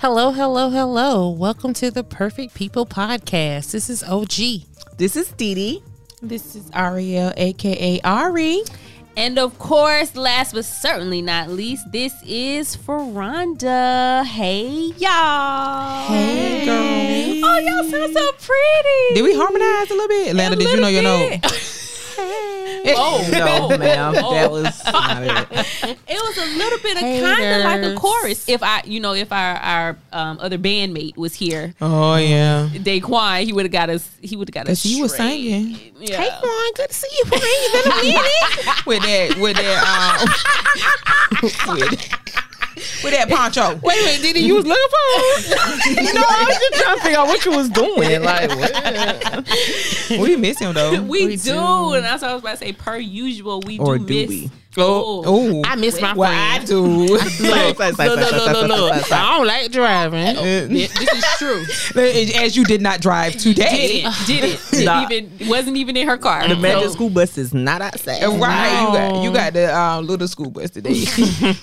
Hello, hello, hello. Welcome to the Perfect People Podcast. This is OG. This is Dee Dee. This is Ariel, aka Ari. And of course, last but certainly not least, this is Ferronda. Hey, y'all. Hey, girl. Oh, y'all sound so pretty. Did we harmonize a little bit? Atlanta, did you know your note? Oh, No, ma'am. That was not it. It was a little bit of kind of like a chorus. If I, you know, if our our um, other bandmate was here, Oh, yeah. Daquan, he would have got us. He would have got us. Because he was singing. Yeah. Hey, Juan, good to see you. man. It's been a minute. with that, with that, um, with, with that poncho. Wait, wait, did he use looking for? No, I was just trying to figure out what you was doing. Like, what? We miss him though. We, We do. do. and that's what I was about to say. Per usual, we Or do do miss. we? Oh, Oh, I miss my well, I do. Look, look, look, look, look, look. I don't like driving. this is true. As you did not drive today. Didn't didn't Didn't Nah. even wasn't even in her car. The magic So school bus is not outside. Right, you got you got the um, little school bus today.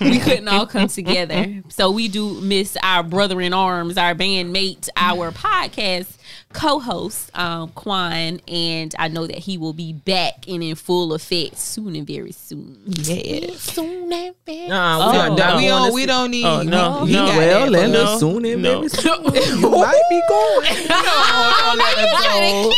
we couldn't all come together. So we do miss our brother in arms, our bandmate, our podcast co-host, um, Quan, and I know that he will be back and in full effect soon and very soon. yes. Soon and very- Nah, Oh, No, no, no. we don't. We don't need. Oh, no, we, no. got Well, that. and no, soon and no. very soon you might be going. don't let her go.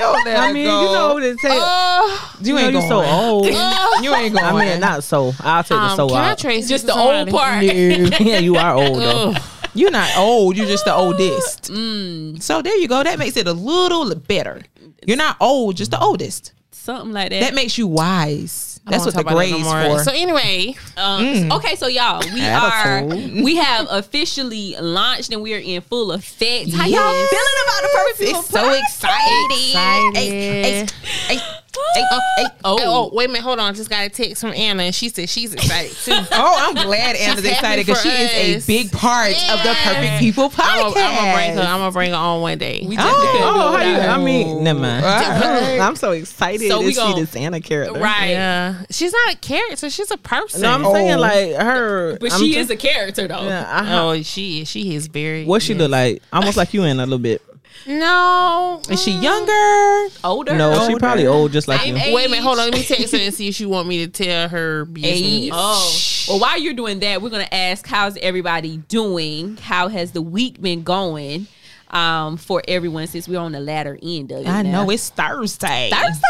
Don't let I mean, go. you know what it takes. Oh, you you ain't know, going. you so old. You ain't going. I mean, not so. I'll take the um, so can I out. trace Just the old part. yeah, you are old though. Ugh. You're not old. You're just the oldest. Mm, So there you go. That makes it a little better. You're not old, just the oldest. something like that. That makes you wise. I That's what the wanna grades no for. So anyway, Um, Okay, so y'all, we are we have officially launched and we are in full effect. How y'all feeling about the perfect people? It's so Podcast? exciting. Excited. Hey, hey, hey, hey, oh, hey. oh, oh, wait a minute, hold on. I just got a text from Anna, and she said she's excited too. Oh, I'm glad Anna's excited because she is a big part of the Perfect People podcast. I'm gonna bring her. I'm gonna bring her on one day. We Oh, definitely couldn't do Oh, how you? I mean, never mind. Alright. I'm so excited So to we see this Anna character. Right. yeah, she's not a character. She's a person. No, I'm Oh. saying like her. But I'm she t- is a character though. Yeah, I, oh, she is. She is very. what she look like? Almost like you in a little bit. No, Is she younger? Older. No, she probably old, just like Same you. age. Wait a minute, hold on. Let me text her and see if she want me to tell her business. Age. Oh. Well, while you're doing that, we're gonna ask how's everybody doing? How has the week been going? Um, for everyone since we're on the latter end of it. I now. know it's Thursday. Thursday.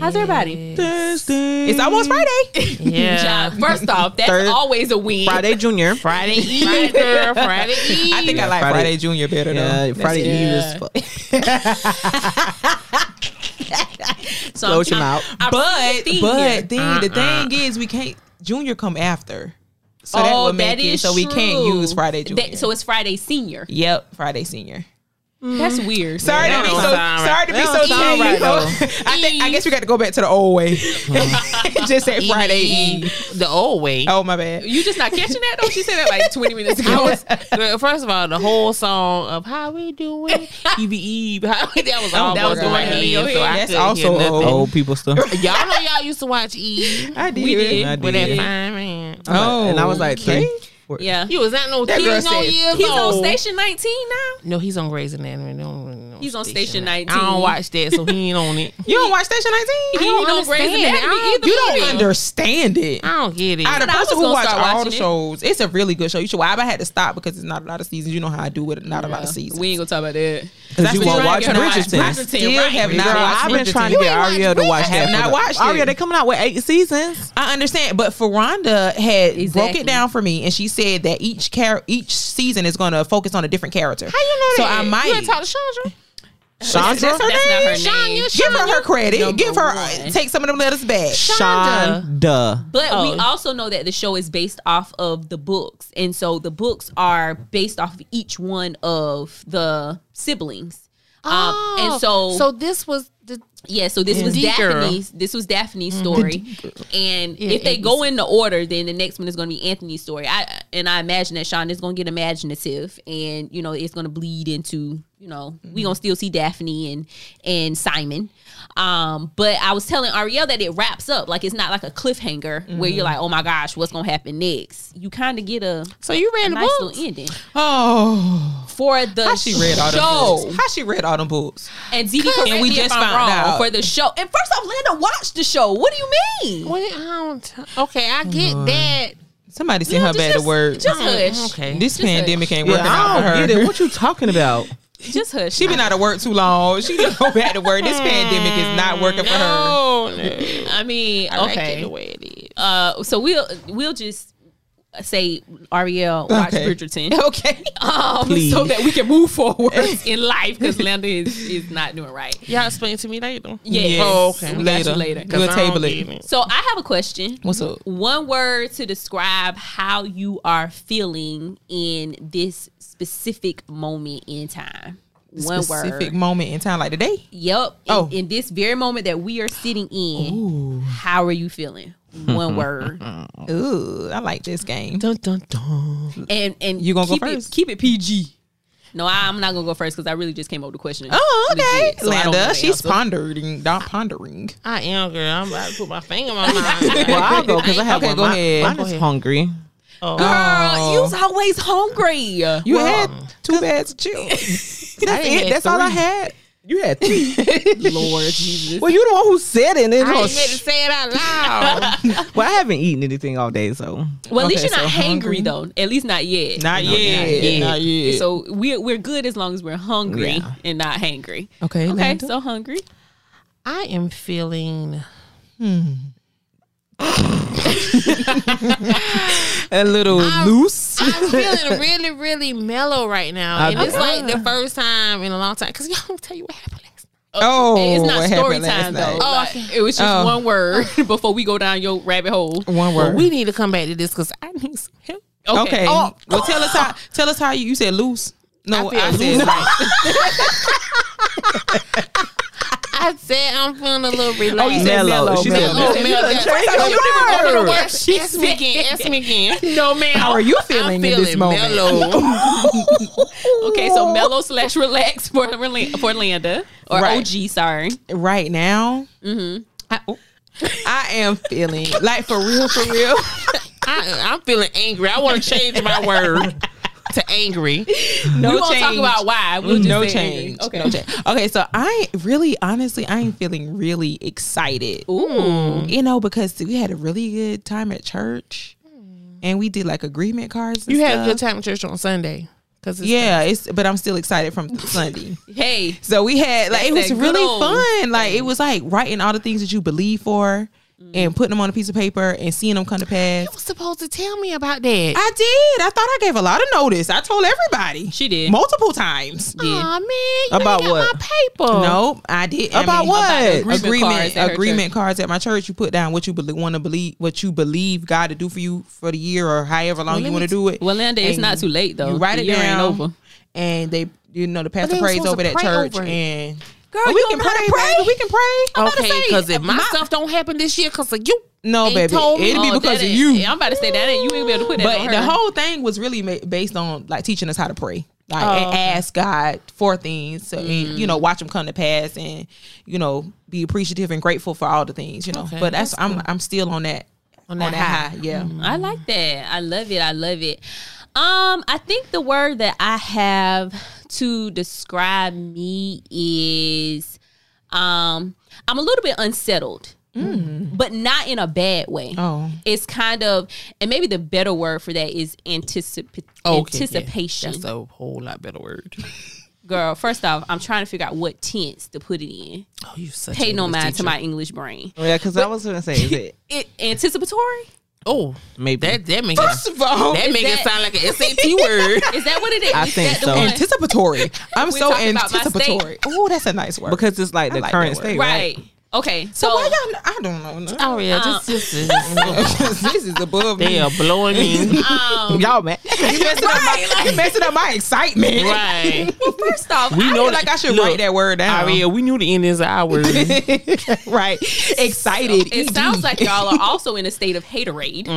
How's everybody? Thursday. It's almost Friday. Yeah. First off, that's Third- always a win. Friday Junior. Friday Eve, girl. Friday Eve. I think I like Friday- Friday, Junior better though. Yeah, That's Friday it. Eve is. fu- So Close your I'm- mouth. I'm But seeing the theme but here. then the thing uh-uh. is we can't Junior come after. So that oh, would make that it is so we can't use Friday Junior. That- so it's Friday senior. yep, Friday Senior. That's weird. Sorry That to be so sound right. sorry to be so don't sound right, So, I think I guess we got to go back to the old way. Just say Friday Eve. Eve. The old way. Oh my bad. You just not catching that though? She said that like 20 minutes ago. Was, first of all, the whole song of "How We Doing," Eve Eve, how, that was all that was going going in in your so That's also old. Old people stuff. Y'all know y'all used to watch Eve I did. We did. I with that did. fine man. Oh, and I was like oh, okay. Three. four- yeah. He was not no That girl no said years He's on station 19 now. No, he's on Grey's Anatomy. No, no, He's on Station I 19. don't watch that, so he ain't on it. You don't watch Station 19? He don't don't Grey's understand it. Anatomy don't- either. You don't understand it. I don't get it. Out of I person who watch all the it. shows, it's a really good show. You should. Well, I had to stop because it's not a lot of seasons. You know how I do with not a lot of seasons. We ain't gonna talk about that. That's you won't watch right, you're Bridgerton. I still have not watched I've been trying to get ain't Ariel to watch that. Have not watched Ariel, it. they coming out with eight seasons. I understand, but Ferranda had broke it down for me, and she said that each char- each season is going to focus on a different character. How you know So that? I might. You talk to Chandra? Chandra. That's her That's not her name. name. Shania, Give her her credit. Number Give her one. take some of them letters back. Shonda. But Oh. we also know that the show is based off of the books. And so the books are based off of each one of the siblings. Um, and so, Oh, so this was the yeah, so this was D girl. Daphne's. This was Daphne's story, and Yeah, if they go in the order, then the next one is going to be Anthony's story. I and I imagine that Sean is going to get imaginative, and you know it's going to bleed into you know, we gonna still see Daphne and and Simon. Um, but I was telling Ariel that it wraps up like it's not like a cliffhanger where Mm-hmm. you're like, oh my gosh, what's gonna happen next? You kind of get a, So you a read the nice books? little ending Oh, for the how she read all them show. books? How she read all them books? And ZD correct And we just found wrong, out. for the show. And first off, Linda watched the show. What do you mean? What, I don't, okay, I get that. Somebody sent You know, her just- bad word. Just hush. Mm, okay. this just pandemic ain't Yeah, working out I for don't her. get it. What you talking about? Just hush. She been out of work too long. She didn't go back to work. This pandemic is not working for her. No, no. I mean, I like it okay. the way it is. Uh, so we'll we'll just say Ariel watch Okay. Bridgerton, Okay. um, Please. so that we can move forward in life because Linda is is not doing right. Y'all explain to me later. Yes. Oh, okay. We got you later. We'll 'Cause table it. So I have a question. What's up? One word to describe how you are feeling in this specific moment in time. One Specific word. moment in time, like today. Yep. Oh. in this very moment that we are sitting in, how are you feeling? One word. Ooh, I like this game. Dun, dun, dun. And and You gonna go keep first? It, keep it PG. No, I, I'm not gonna go first because I really just came up with the question. Oh, okay. Legit, so I Linda, she's answer. pondering, not pondering. I am, girl. I'm about to put my finger in my mouth. Well, I'll go because I have Okay, one. go My- ahead. Mine Go is ahead. hungry. Oh. Girl, Oh. you was always hungry. You had two bags of chips. That's it. have That's all I had. You had three. Lord Jesus. well, you the one who said it. And then I you ain't meant to say it out loud. well, I haven't eaten anything all day, so Well, at least you're not so hangry hungry? though. At least not yet. Not No, yet. Not yet. So we're we're good as long as we're hungry Yeah. and not hangry. Okay, Okay. Linda. So hungry. I am feeling hmm. a little I'm- loose. I'm feeling really, really mellow right now. And it's like the first time in a long time. Because y'all don't tell you what happened last night. Oh, it's not story time night? though. Oh, Like, okay. It was just Oh. one word before we go down your rabbit hole. One Well, word. we need to come back to this because I need some help. okay. Oh. Well, tell us how. Tell us how you. You said loose. No, I feel I, said loose. right. I said I'm feeling a little relaxed. Oh, you said Mellow. mellow. She said mellow. Oh, mellow. mellow. You Yeah. done changed First the off, you didn't word. go to work. Ask me again. Ask me again. No man. How are you I'm feeling in feeling this moment? mellow. Okay, so mellow slash relax for for Landa or Right. OG. Sorry. Right now, Mm-hmm. I, oh, I am feeling like for real, for real. I, I'm feeling angry. I want to change my word to angry. No we won't talk about why. We'll just no change. Okay. No change. Okay, so I really, honestly, I am feeling really excited. Ooh. You know, because we had a really good time at church, hmm. and we did like agreement cards. And You had a good time at church on Sunday. Cause it's Yeah, it's but I'm still excited from Sunday. Hey. So we had like it was really old fun. Like it was like writing all the things that you believe for Mm. and putting them on a piece of paper and seeing them come to pass. You was supposed to tell me about that. I did. I thought I gave a lot of notice. I told everybody. She did. multiple times. Yeah. Aw, man, you About what? my paper. Nope, I did. I About mean, what? Agreement agreement cards at agreement cards at my church. You put down what you be- want to believe, what you believe God to do for you for the year or however long Well, you want to do it. Well, Linda, it's not too late though. You write The it year ain't down over. and they, you know, the pastor they prays over that church over and. Girl, we can pray, pray? baby. We can pray. I'm about to Okay, say, because if my my- stuff don't happen this year because of you, No, baby, it'll be Oh, because of you. Yeah, I'm about to say that. Ain't, you ain't be able to put that But the whole thing was really ma- based on like teaching us how to pray, like Oh, and ask God for things, so, and you know, mm. watch them come to pass, and you know, be appreciative and grateful for all the things, you know. Okay, but that's, that's I'm I'm still on that On on that that, high. high. Yeah. Mm. I like that. I love it. I love it. Um, I think the word that I have to describe me is um I'm a little bit unsettled. But not in a bad way. Oh. It's kind of and maybe the better word for that is anticip- anticipation. That's a whole lot better word. Girl, first off, I'm trying to figure out what tense to put it in. Oh, you such Pay a no English mind to my English brain. yeah, because I was gonna say is it It anticipatory? Oh, maybe that that make First it, of all, that make it sound like an SAT word. Is that what it is? I Is think so. anticipatory. I'm We're so talking about my state. anticipatory. Oh, that's a nice word. because it's like I the like current state, Right. right? Okay. so So, why y'all? I don't know. No. Oh yeah, Um, this is this is above they me. are blowing me. um, Y'all man. You messing up my, you messing up my excitement. right. well, first off, We I know feel like I should look, write that word down. Aria, we knew the end is our word. right. Excited. it ED. sounds like y'all are also in a state of haterade.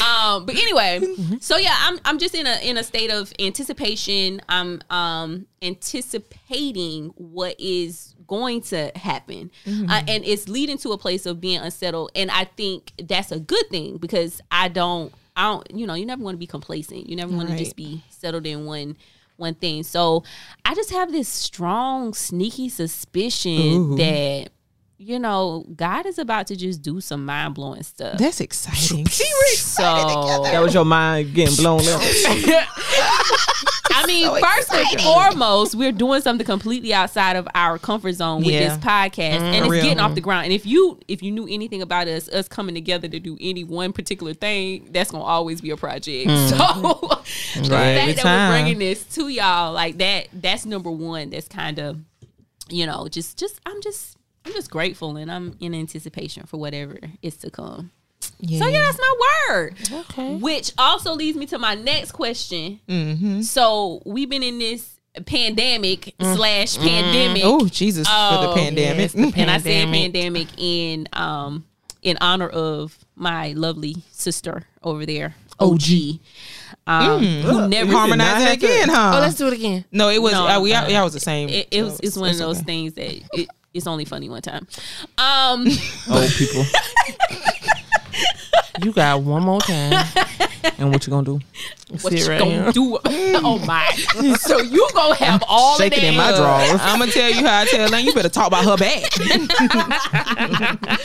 Um, but anyway, so yeah, I'm I'm just in a in a state of anticipation. I'm um anticipating what is going to happen. Mm-hmm. uh, and it's leading to a place of being unsettled. And i think that's a good thing because i don't i don't you know you never want to be complacent. You never want to just be settled in one one thing. So i just have this strong sneaky suspicion that you know god is about to just do some mind-blowing stuff That's exciting. so That was your mind getting blown up. I mean, first and foremost, we're doing something completely outside of our comfort zone with Yeah. this podcast, and it's real. getting off the ground. And if you if you knew anything about us, us coming together to do any one particular thing, that's gonna always be a project. Mm. So the fact that time. we're bringing this to y'all like that, that's number one. That's kind of you know just just I'm just I'm just grateful and I'm in anticipation for whatever is to come. Yeah. So yeah, that's my word. Okay. Which also leads me to my next question. Mm-hmm. So we've been in this pandemic slash pandemic, Oh Jesus for the Oh, pandemic. yes, the and I said pandemic. pandemic in um in honor of my lovely sister over there, OG, um, who never harmonized it again, huh? Oh, let's do it again. no, it was. No, uh, we uh, yeah, it was the same. It, it was So it's one of those okay. things that it, it's only funny one time. Um, Old people. You got one more time. And what you gonna do? what Sit you right gonna here. do? oh my! So you gonna have all Shake of it in my drawers. I'm gonna tell you how I tell Lane. You better talk about her back.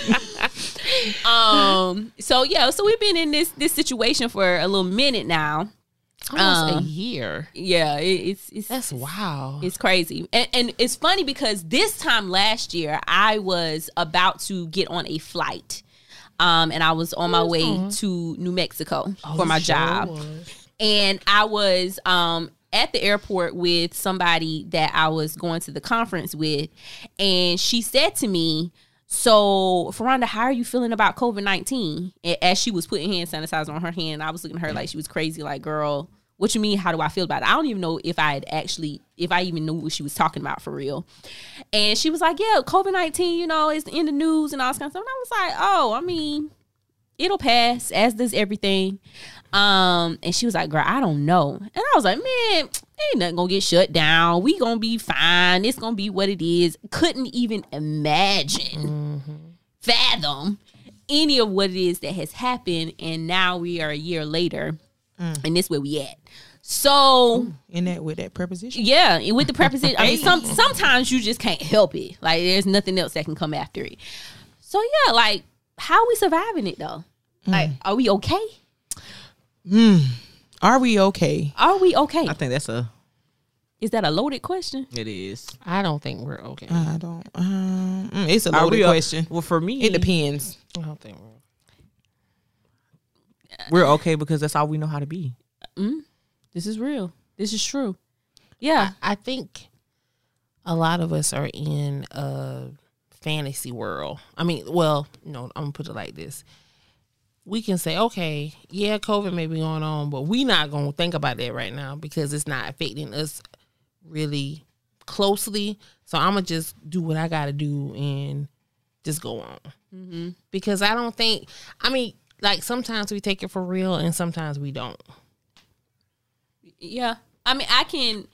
Um. So yeah. So we've been in this this situation for a little minute now. Almost a Um, year. Yeah. It, it's it's That's wow. It's crazy. And, and it's funny because this time last year, I was about to get on a flight. Um, and I was on my way to New Mexico for my job. And I was um, at the airport with somebody that I was going to the conference with. And she said to me, so, Ferranda, how are you feeling about COVID 19? As she was putting hand sanitizer on her hand, I was looking at her like she was crazy, like, girl, what you mean? How do I feel about it? I don't even know if I had actually, if I even knew what she was talking about for real. And she was like, yeah, COVID 19, you know, is in the news and all this kind of stuff. And I was like, oh, I mean, it'll pass, as does everything. Um, and she was like, girl, I don't know. And I was like, man, ain't nothing gonna get shut down. We gonna be fine. It's gonna be what it is. Couldn't even imagine, mm-hmm. fathom any of what it is that has happened. And now we are a year later, mm. and this where we at. So In that with that preposition. yeah, and with the preposition, I mean, some sometimes you just can't help it. Like there's nothing else that can come after it. So yeah, like how we surviving it though? Like, mm. are we okay? Mm. Are we okay? Are we okay? I think that's a. Is that a loaded question? It is. I don't think we're okay. I don't. Um, mm, it's a Are loaded we, question. Well, for me, It depends. I don't think we're We're okay because that's all we know how to be. This is real. This is true. Yeah. I think a lot of us are in a fantasy world. I mean, well, no, I'm gonna put it like this. We can say, okay, yeah, COVID may be going on, but we not gonna think about that right now because it's not affecting us really closely. So I'm gonna just do what I gotta do and just go on. Mm-hmm. Because I don't think, I mean, like sometimes we take it for real and sometimes we don't. Yeah. I mean, I can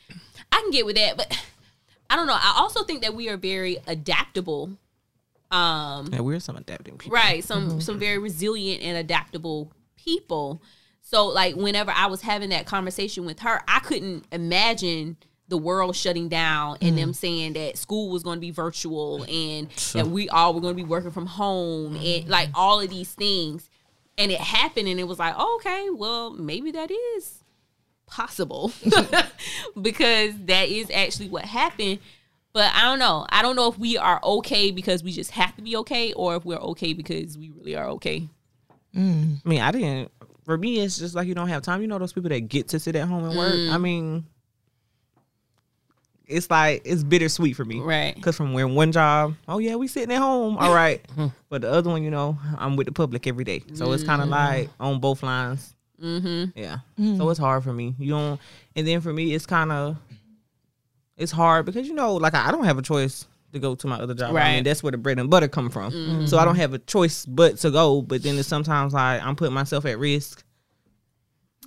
I can get with that, but I don't know. I also think that we are very adaptable. Um Yeah, we're some adapting people. right some mm-hmm. some very resilient and adaptable people. So like whenever i was having that conversation with her i couldn't imagine the world shutting down and them mm. saying that school was going to be virtual and that we all were going to be working from home and mm-hmm. like all of these things. And it happened and it was like oh, okay well maybe that is possible. Because that is actually what happened but I don't know. I don't know if we are okay because we just have to be okay, or if we're okay because we really are okay. Mm. I mean, I didn't. For me, it's just like you don't have time. You know those people that get to sit at home and work. I mm. mean, it's like it's bittersweet for me, Right. Because from when one job, oh yeah, we sitting at home, all right, but the other one, you know, I'm with the public every day, so it's kind of mm-hmm. like on both lines. Mm-hmm. Yeah, mm. so it's hard for me. You don't, and then for me, it's kind of it's hard because you know, like I I don't have a choice to go to my other job. I mean, that's where the bread and butter come from. Mm-hmm. So I don't have a choice but to go. But then it's sometimes like I'm putting myself at risk,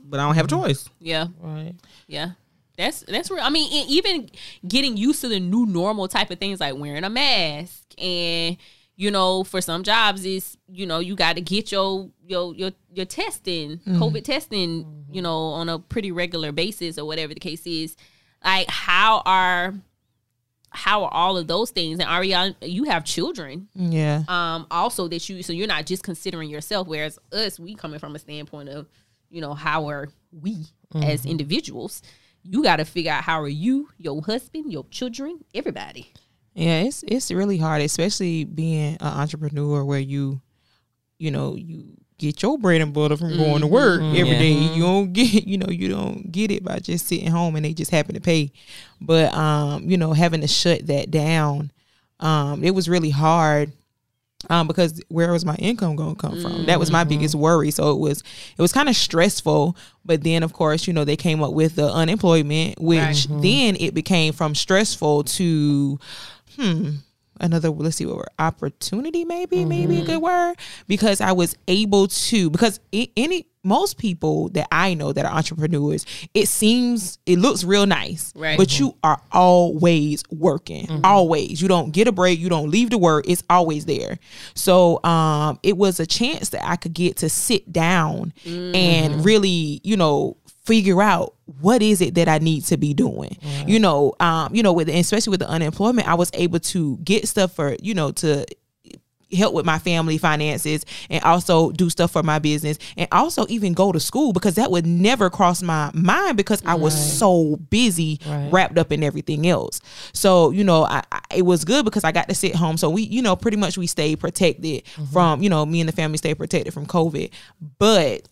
but I don't have a mm-hmm. choice. Yeah, Right. yeah. That's that's real. I mean, e- even getting used to the new normal type of things like wearing a mask and you know, for some jobs is you know you got to get your your your your testing, mm-hmm. COVID testing, you know, on a pretty regular basis or whatever the case is. Like, how are how are all of those things? And Ariana, you have children Yeah. um also that you so you're not just considering yourself whereas us we coming from a standpoint of you know how are we as individuals you got to figure out how are you your husband your children everybody Yeah, it's it's really hard, especially being an entrepreneur where you, you know, you get your bread and butter from going to work every day. You don't get, you know, you don't get it by just sitting home and they just happen to pay. But um, you know, having to shut that down, um, it was really hard. Um, because where was my income going to come from? That was my biggest worry. So it was, it was kind of stressful. But then, of course, you know, they came up with the unemployment, which then it became from stressful to, hmm, another let's see what word opportunity maybe maybe a mm-hmm. good word? Because I was able to because any most people that I know that are entrepreneurs it seems it looks real nice Right. but you are always working mm-hmm. always. You don't get a break you don't leave the work it's always there. So um it was a chance that I could get to sit down mm-hmm. and really you know figure out what is it that I need to be doing. You know, um, you know, with especially with the unemployment, I was able to get stuff for, you know, to help with my family finances and also do stuff for my business and also even go to school because that would never cross my mind because I was so busy Right. wrapped up in everything else. So, you know, I, I, it was good because I got to sit home. So we, you know, pretty much we stayed protected from, you know, me and the family stayed protected from COVID. But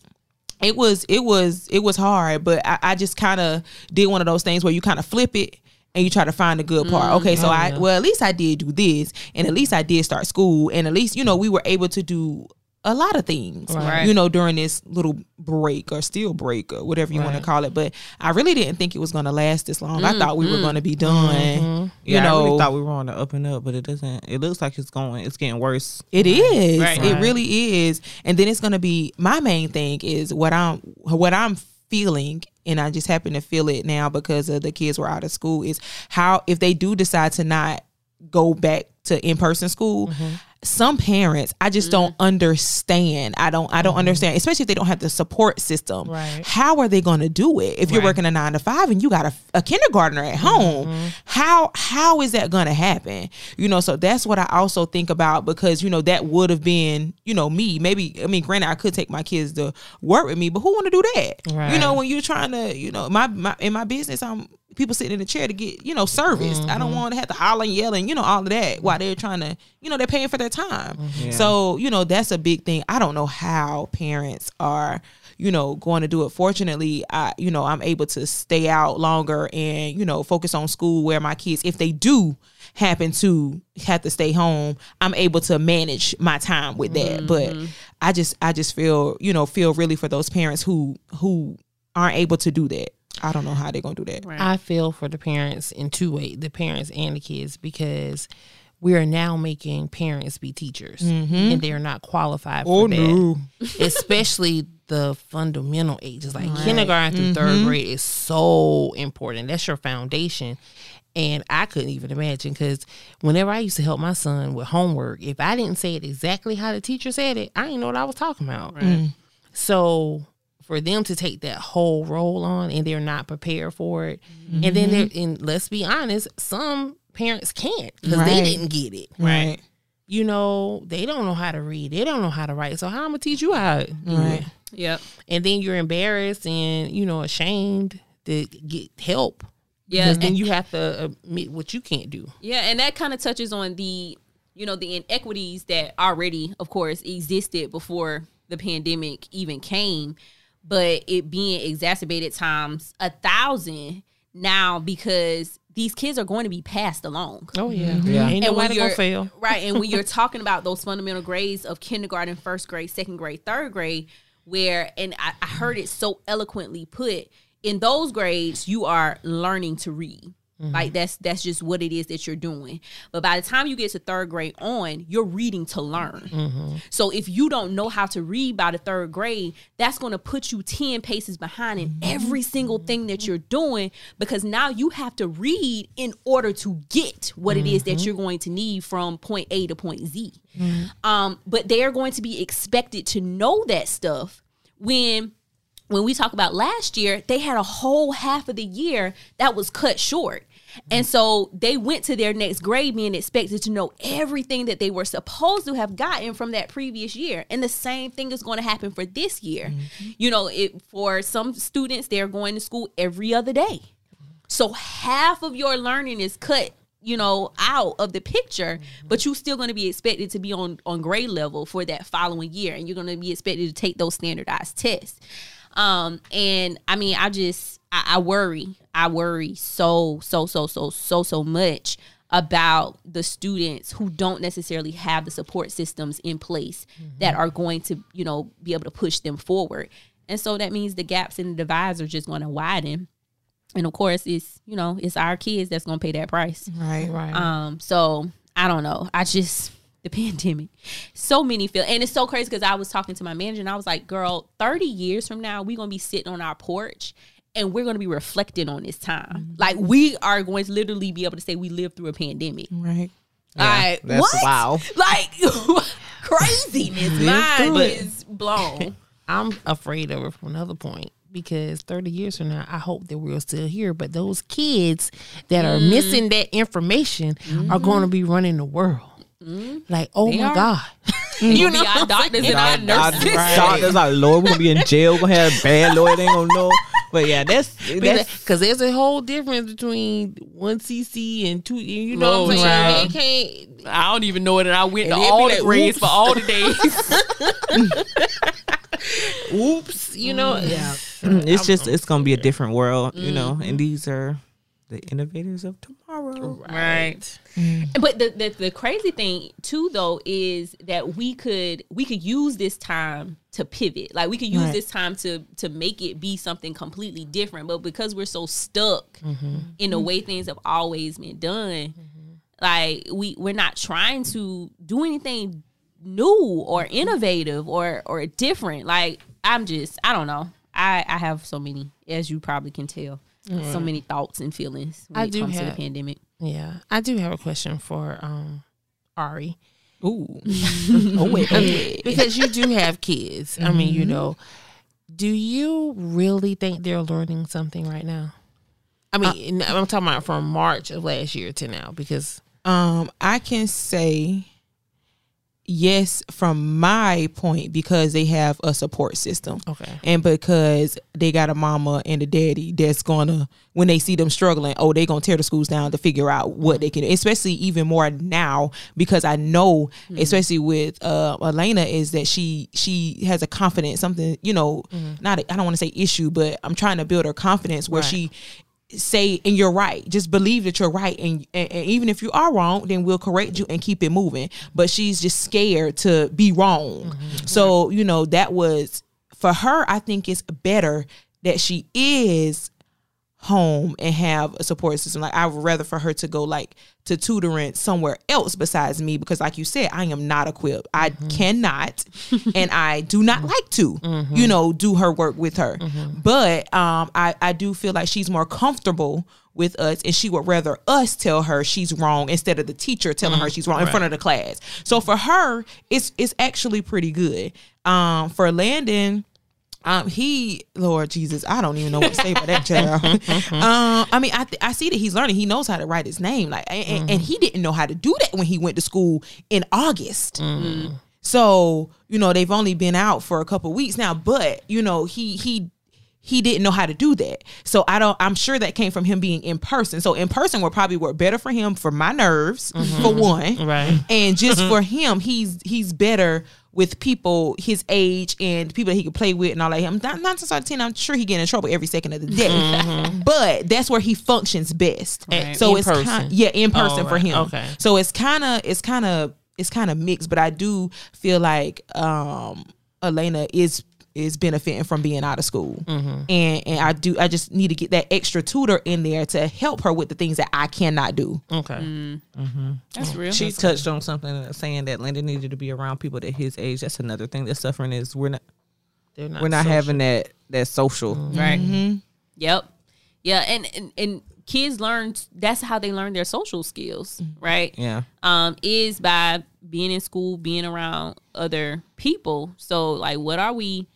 it was it was it was hard but i, I just kind of did one of those things where you kind of flip it and you try to find the good part. Mm-hmm. Okay so oh, i well at least i did do this and at least i did start school and at least you know we were able to do a lot of things Right. you know during this little break or steel break or whatever you want to call it but i really didn't think it was going to last this long i mm, thought we were mm, going to be done mm-hmm. you Yeah, I know really thought we were on the up and up, but it doesn't. It looks like it's going. It's getting worse. It is. Right. It Right. really is. And then it's gonna be my main thing is what I'm what I'm feeling and I just happen to feel it now because of the kids were out of school is how if they do decide to not go back to in person school, mm-hmm. Some parents I just don't mm-hmm. understand. I don't I don't mm-hmm. understand, especially if they don't have the support system. Right. How are they going to do it if you're working a 9 to 5 and you got a, a kindergartner at home? Mm-hmm. How how is that going to happen? You know, so that's what I also think about because you know that would have been, you know, me. Maybe I mean, granted I could take my kids to work with me, but who want to do that? You know, when you're trying to, you know, my, my in my business, I'm people sitting in the chair to get, you know, serviced. I don't mm-hmm. want to have to holler and yell and, you know, all of that while they're trying to, you know, they're paying for their time. Mm-hmm. Yeah. So, you know, that's a big thing. I don't know how parents are, you know, going to do it. Fortunately, I, you know, I'm able to stay out longer and, you know, focus on school where my kids, if they do happen to have to stay home, I'm able to manage my time with that. Mm-hmm. But I just I just feel, you know, feel really for those parents who who aren't able to do that. I don't know how they're gonna do that. Right. I feel for the parents in two ways, the parents and the kids, because we are now making parents be teachers mm-hmm. and they're not qualified for oh, that. Especially the fundamental ages, like kindergarten through third mm-hmm. grade is so important. That's your foundation. And I couldn't even imagine because whenever I used to help my son with homework, if I didn't say it exactly how the teacher said it, I didn't know what I was talking about. Mm. So for them to take that whole role on and they're not prepared for it, mm-hmm. and then they're and let's be honest, some parents can't because they didn't get it. Right. You know, they don't know how to read, they don't know how to write. So how am I'm gonna teach you how to do Right. it? yep And then you're embarrassed and you know ashamed to get help. Yeah, because then and- you have to admit what you can't do. Yeah, and that kind of touches on the, you know, the inequities that already, of course, existed before the pandemic even came, but it being exacerbated times a thousand now because these kids are going to be passed along. Oh yeah, mm-hmm. Yeah. Ain't And when nobody gonna you're- fail. Right. And when you're talking about those fundamental grades of kindergarten, first grade, second grade, third grade, where, and I, I heard it so eloquently put, in those grades, you are learning to read. Like mm-hmm. that's that's just what it is that you're doing. But by the time you get to third grade on, you're reading to learn. Mm-hmm. So if you don't know how to read by the third grade, that's going to put you 10 paces behind in mm-hmm. every single thing that you're doing because now you have to read in order to get what it is that you're going to need from point A to point Z. Um, but they are going to be expected to know that stuff when when we talk about last year, they had a whole half of the year that was cut short. And so they went to their next grade being expected to know everything that they were supposed to have gotten from that previous year. And the same thing is going to happen for this year. Mm-hmm. You know, it for some students they're going to school every other day. So half of your learning is cut, you know, out of the picture, mm-hmm. but you're still going to be expected to be on on grade level for that following year, and you're going to be expected to take those standardized tests. Um, and I mean, I just I, I worry, I worry so so so so so so much about the students who don't necessarily have the support systems in place that are going to you know be able to push them forward. And so that means the gaps in the divides are just going to widen and of course it's you know it's our kids that's gonna pay that price Right. Right. um so i don't know i just the pandemic so many feel and it's so crazy because i was talking to my manager and i was like girl 30 years from now we're gonna be sitting on our porch and we're gonna be reflecting on this time like we are going to literally be able to say we lived through a pandemic Right. like that's what wow. like craziness mine is blown I'm afraid of it from another point because 30 years from now, I hope that we're still here. But those kids that are Mm. missing that information are going to be running the world. Like, oh Mm-hmm. They my are. God. you know our doctors and our nurses Doctors like, Lord, we're gonna be in jail. We're gonna have bad lawyer. They ain't gonna know. But yeah, that's that's Because there's a whole difference between one CC and two. You know what I'm saying? They can't. I don't even know it, and I went And to it'd be all like, the grades for all the days. Oops. You know? Yeah. it's just it's gonna be a different world, you know. And these are the innovators of tomorrow. Right. Mm. but the, the the crazy thing too, though, is that we could we could use this time to pivot. Like we could use Right. this time to to make it be something completely different. But because we're so stuck mm-hmm. in the way things have always been done, mm-hmm. like we we're not trying to do anything new or innovative or or different. Like I'm just I don't know. I I have so many, as you probably can tell, so many thoughts and feelings when I it do comes to have- the pandemic. Yeah. I do have a question for um Ari. Ooh. oh wait. Oh wait. because you do have kids. I mean, you know, do you really think they're learning something right now? I mean, I'm talking about from March of last year to now because Um, I can say yes from my point because they have a support system. okay, And because they got a mama and a daddy that's gonna when they see them struggling, oh, they gonna tear the schools down to figure out what they can. Especially even more now because I know, especially with uh Elena, is that she she has a confidence, something, you know, not I don't want to say issue, but I'm trying to build her confidence where Right. she say and you're right. Just believe that you're right and, and, and even if you are wrong then we'll correct you and keep it moving. But she's just scared to be wrong. Mm-hmm. So you know that was for her i think it's better that she is home and have a support system. Like i would rather for her to go like to tutoring somewhere else besides me because like you said i am not equipped. I mm-hmm. cannot and i do not mm-hmm. like to you mm-hmm. know do her work with her. But um i i do feel like she's more comfortable with us and she would rather us tell her she's wrong instead of the teacher telling her she's wrong in front of the class. So for her it's it's actually pretty good. Um for landon um, he, Lord Jesus, I don't even know what to say about that child. um, I mean, I th- I see that he's learning. He knows how to write his name, like, and, and- and he didn't know how to do that when he went to school in August. So you know they've only been out for a couple weeks now, but you know he he he didn't know how to do that. So I don't. I'm sure that came from him being in person. So in person would probably work better for him for my nerves for one, Right. And just for him, he's he's better with people his age and people that he could play with and all that. I'm not not to ten. I'm sure he get in trouble every second of the day, but that's where he functions best. Right. So In it's person. kind yeah in person Oh, for right. him. Okay. So it's kind of it's kind of it's kind of mixed, but I do feel like um Elena is is benefiting from being out of school, mm-hmm. and and I do I just need to get that extra tutor in there to help her with the things that I cannot do. Okay. Mm. Mm-hmm. That's real. She touched on something uh, saying that Landon needed to be around people at his age. That's another thing that's suffering is we're not They're not. we're not social. having that that social. Mm-hmm. right. Yep. Yeah, and, and and kids learn. That's how they learn their social skills, right? Yeah. um, is by being in school, being around other people. So, like, what are we,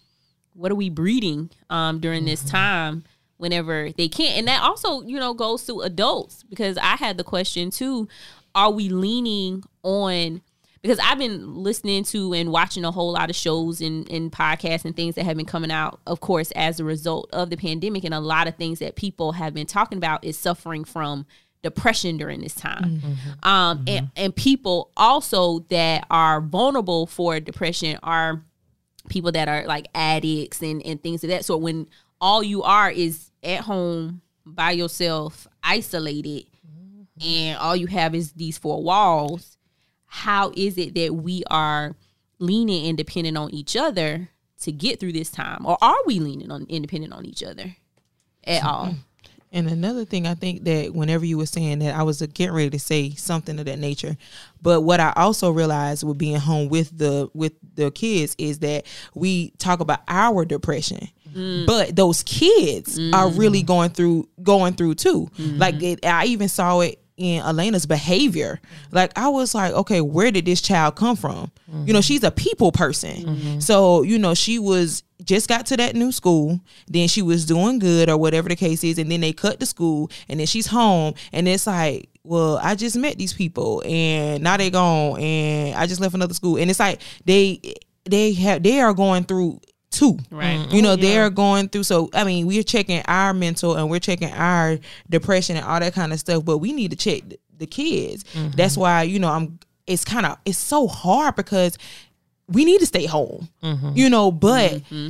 what are we breeding um, during this time? Whenever they can't, and that also, you know, goes to adults because I had the question too: Are we leaning on? Because I've been listening to and watching a whole lot of shows and, and podcasts and things that have been coming out, of course, as a result of the pandemic. And a lot of things that people have been talking about is suffering from depression during this time. Um, and, and people also that are vulnerable for depression are people that are like addicts and, and things of that sort. When all you are is at home by yourself, isolated, and all you have is these four walls, how is it that we are leaning and dependent on each other to get through this time? Or are we leaning on independent on each other at all? And another thing, I think that whenever you were saying that, I was getting ready to say something of that nature. But what I also realized with being home with the with the kids is that we talk about our depression, mm. but those kids are really mm. going through going through too. Mm-hmm. Like it, I even saw it in Elena's behavior. Like I was like, okay, where did this child come from? You know, she's a people person. Mm-hmm. So, you know, she was just got to that new school, then she was doing good or whatever the case is, and then they cut the school and then she's home and it's like, well, I just met these people and now they gone and I just left another school. And it's like they they have they are going through too. Right. You know, oh, they're going through so I mean, we're checking our mental and we're checking our depression and all that kind of stuff, but we need to check th- the kids. Mm-hmm. That's why, you know, I'm it's kind of it's so hard because we need to stay home. Mm-hmm. You know, but mm-hmm.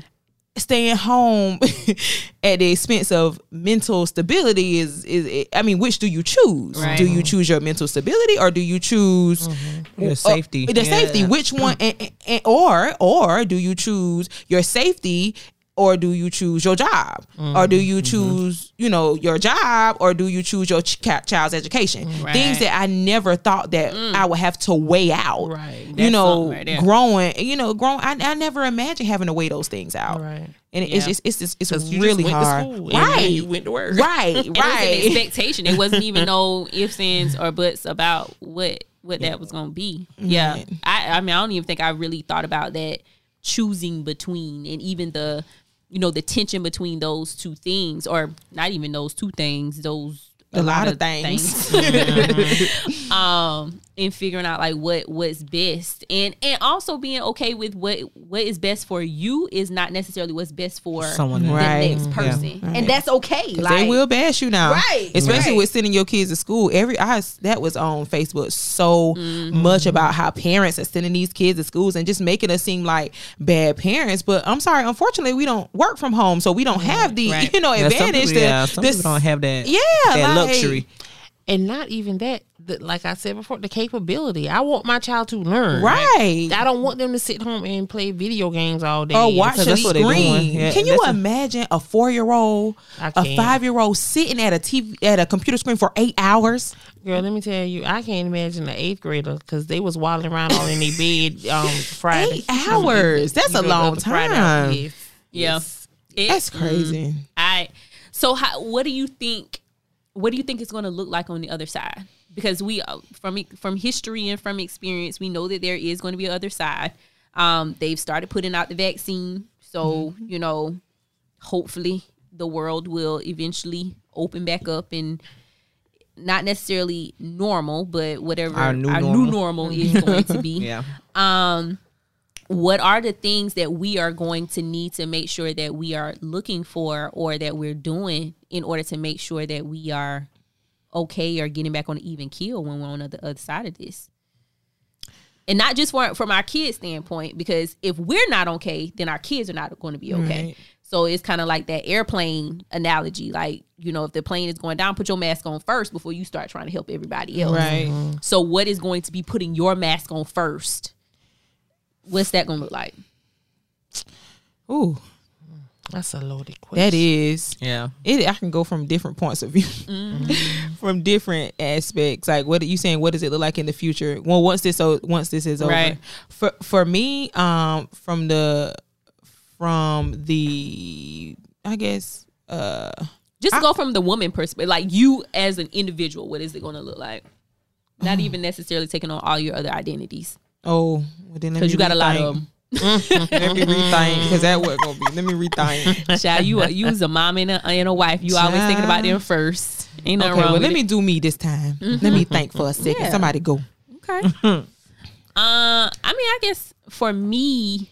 Staying home at the expense of mental stability is is I mean, which do you choose? Right. Do you choose your mental stability or do you choose Your safety. uh, the Yeah. safety. Which one? And- and- or or do you choose your safety? Or do you choose your job? Or do you mm-hmm. choose, you know, your job? Or do you choose your ch- child's education? Right. Things that I never thought that mm. I would have to weigh out. Right. You That's know, right growing. You know, growing. I, I never imagined having to weigh those things out. Right. And it's Yeah. just it's just it's 'Cause you really just went hard. To school, and right. you went to work. Right. And it was an right. expectation. It wasn't even no ifs, ands, or buts about what what that was gonna be. Yeah. Right. I I mean I don't even think I really thought about that choosing between and even the you know the tension between those two things or not even those two things those A lot of things. things. um and figuring out like what what's best and and also being okay with what what is best for you is not necessarily what's best for Someone the. Right. next Yeah. person Right. and that's okay like they will bash you now, Right, Especially right. with sending your kids to school. Every I that was on Facebook so Mm-hmm. much about how parents are sending these kids to schools and just making us seem like bad parents. But I'm sorry, unfortunately, we don't work from home, so we don't have the Right. you know Yeah, some advantage. people, to, yeah, some this- people don't have that. Yeah, that like- luxury. And not even that. The, like I said before, the capability. I want my child to learn. right. I don't want them to sit home and play video games all day. or watch because a that's what they doing. screen. Yeah, Can you a- imagine a four year old, a five year old sitting at a TV at a computer screen for eight hours? Girl, let me tell you, I can't imagine the eighth grader because they was waddling around all in their bed um Friday. Eight hours. That's a You know, long time. Yes. yeah Yes. It- That's crazy. I so how what do you think what do you think it's going to look like on the other side? Because we uh, from from history and from experience, we know that there is going to be other side. Um, they've started putting out the vaccine, so you know, hopefully the world will eventually open back up and not necessarily normal, but whatever Our new new normal. normal is going to be Yeah. um what are the things that we are going to need to make sure that we are looking for or that we're doing in order to make sure that we are okay or getting back on an even keel when we're on the other side of this and not just for, from our kids standpoint because if we're not okay then our kids are not going to be okay Right. so it's kind of like that airplane analogy like you know if the plane is going down put your mask on first before you start trying to help everybody else Right. Mm-hmm. so what is going to be putting your mask on first? What's that going to look like? Ooh, That's a loaded question. that is. Yeah. It. I can go from different points of view, from different aspects. Like, what are you saying? What does it look like in the future? Well, once this so once this is over. Right. For for me, um, from the from the I guess uh Just to go from the woman perspective, like you as an individual, what is it going to look like? Not even necessarily taking on all your other identities, oh well, then because me you got a lot rethink. of them. Let me rethink because that wasn't gonna be. Let me rethink. Child, you you was a mom and a, and a wife. You always thinking about them first. Ain't nothing Okay, wrong well let it. me do me this time. Let me think for a second. Yeah. Somebody go. Okay. uh, I mean, I guess for me,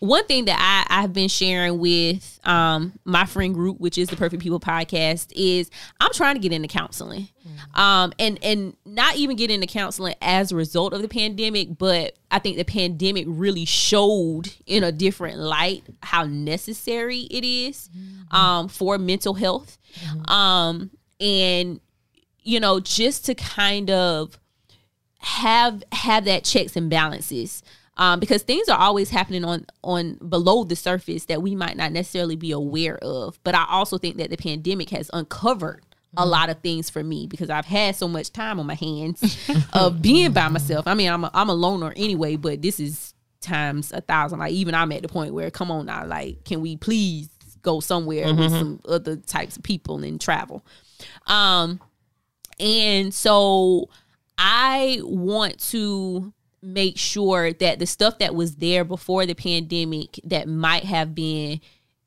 one thing that I, I've been sharing with um, my friend group, which is the Perfect People podcast, is I'm trying to get into counseling, um, and and not even get into counseling as a result of the pandemic, but I think the pandemic really showed in a different light how necessary it is um, for mental health, um, and you know, just to kind of have have that checks and balances um, because things are always happening on on below the surface that we might not necessarily be aware of. But i also think that the pandemic has uncovered a lot of things for me because i've had so much time on my hands of being by myself. I mean i'm a, I'm a loner anyway but this is times a thousand. Like even i'm at the point where come on now like can we please go somewhere with some other types of people and travel? Um and so I want to make sure that the stuff that was there before the pandemic that might have been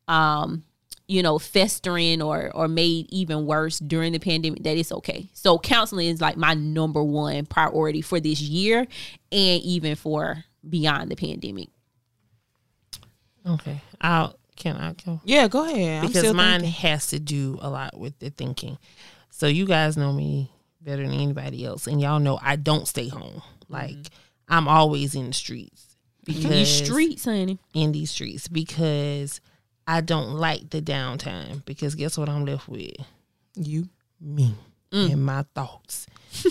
um you know festering or or made even worse during the pandemic that it's okay. So counseling is like my number one priority for this year and even for beyond the pandemic. Okay. I'll can I go? Yeah, go ahead. Because mine thinking. has to do a lot with the thinking. So you guys know me better than anybody else, and y'all know I don't stay home. Like I'm always in the streets because These streets, honey. in these streets because I don't like the downtime. Because guess what I'm left with? you. Me and my thoughts.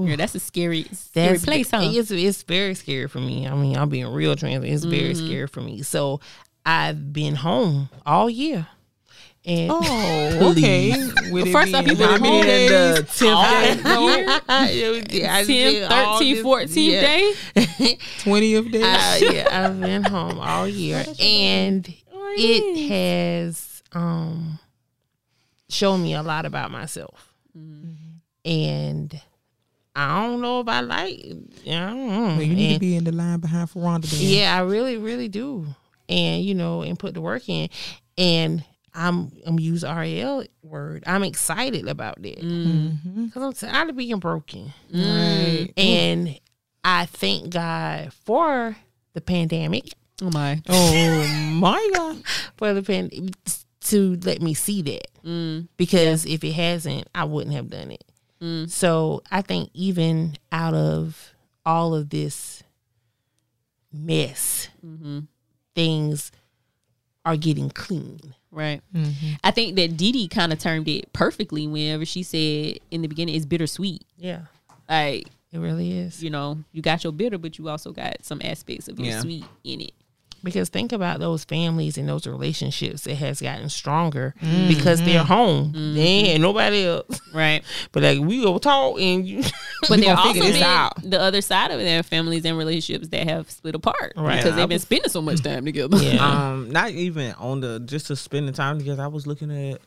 Yeah, that's a scary, scary That's place, huh? It's it's very scary for me. I mean, I'm being real transparent. It's very Mm-hmm. scary for me. So I've been home all year. And Oh, okay. With First off, being you been how home the tenth day. yeah, I 10, all 13, this- 14 yeah. day. 20th day. Uh, yeah, I've been home all year, and it has um shown me a lot about myself. And I don't know if I like. Yeah, I. Well, you need to be in the line behind Ferranda. Then. Yeah, I really, really do. And you know, and put the work in. And I'm I'm use RL word. I'm excited about that because mm. mm-hmm. I'm tired of being broken. Mm. Right. And I thank God for the pandemic, Oh my. Oh my God. for the pandemic to let me see that. Mm. Because if it hasn't, I wouldn't have done it. So I think even out of all of this mess, mm-hmm. things are getting clean. Right. Mm-hmm. I think that Dee Dee kind of termed it perfectly whenever she said in the beginning it's bittersweet. Yeah, Like, it really is. you know, you got your bitter, but you also got some aspects of your Yeah. sweet in it. Because think about those families and those relationships that has gotten stronger mm-hmm. because they're mm-hmm. home. They ain't mm-hmm. nobody else. Right. But like we go talk and you But there gonna also this out. the other side of their families and relationships that have split apart Right. because they've been was- spending so much time together. Yeah. Um, not even on the just to spend the time together. I was looking at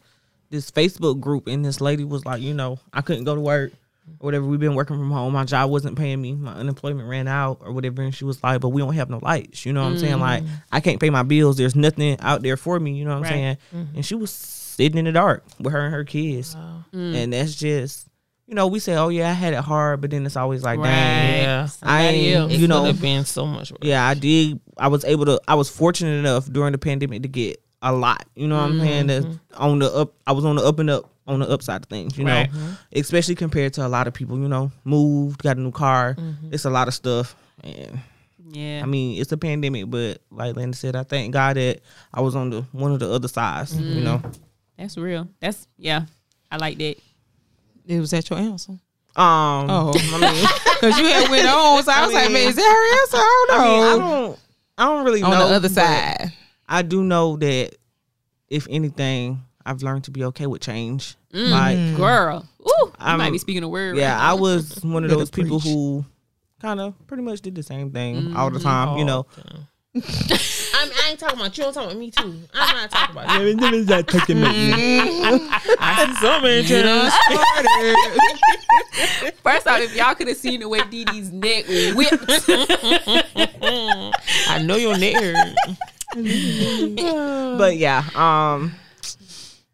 this Facebook group, and this lady was like, you know, I couldn't go to work or whatever. We've been working from home. My job wasn't paying me. My unemployment ran out or whatever. And she was like, but we don't have no lights. You know what I'm saying? Mm. Like, I can't pay my bills. There's nothing out there for me. You know what I'm Right. saying? Mm-hmm. And she was sitting in the dark with her and her kids, mm. and that's just. You know, we say, "Oh yeah, I had it hard," but then it's always like, "Dang, Yeah. I ain't." else. You know, could have been so much worse. yeah, I did. I was able to. I was fortunate enough during the pandemic to get a lot. You know what I'm mm-hmm. saying? That on the up, I was on the up and up on the upside of things. You Right. know, especially compared to a lot of people. You know, moved, got a new car. It's a lot of stuff. And Yeah. I mean, it's a pandemic, but like Linda said, I thank God that I was on the one of the other sides. You know, That's real. That's yeah. I like that. It was that your answer? um, Oh, I mean, because you had went on. So I, I was like, man, is that her answer? I don't I know. mean, I don't, I don't really on know the other side. I do know that if anything, I've learned to be okay with change. Mm. Like, Girl, ooh, I'm- might be speaking a word. yeah, right I was one of those people preach. who kind of pretty much did the same thing all the time. You know, I'm, I ain't talking about you. I'm talking about me too. I'm not talking about you. I see so many changes. First off, if y'all could have seen the way Dee Dee's neck whipped, I know your neck hurt. but yeah, um,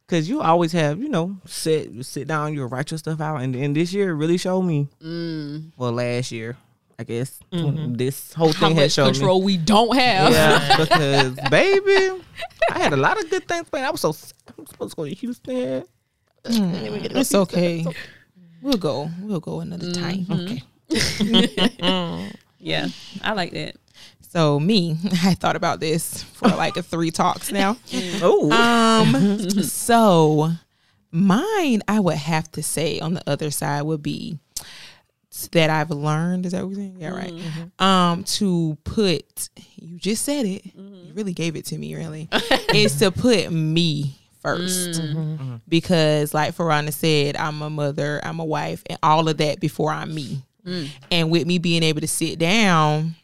cause you always have, you know, sit sit down, you write your stuff out, and, and this year really showed me. Mm. Well, last year, I guess mm-hmm. this whole how thing has much showed control we don't have. Yeah, because baby, I had a lot of good things planned. I was so I'm supposed to go to Houston. It's okay. We'll go. We'll go another time. Okay. Yeah, I like that. So me, I thought about this for like a three talks now. Mm. Oh, Um, so mine, I would have to say on the other side would be that I've learned. Is that what we're saying? Yeah, right. Mm-hmm. Um, to put you just said it. Mm-hmm. You really gave it to me. Really, is to put me first mm-hmm. because, like Farana said, I'm a mother, I'm a wife, and all of that before I'm me. Mm. And with me being able to sit down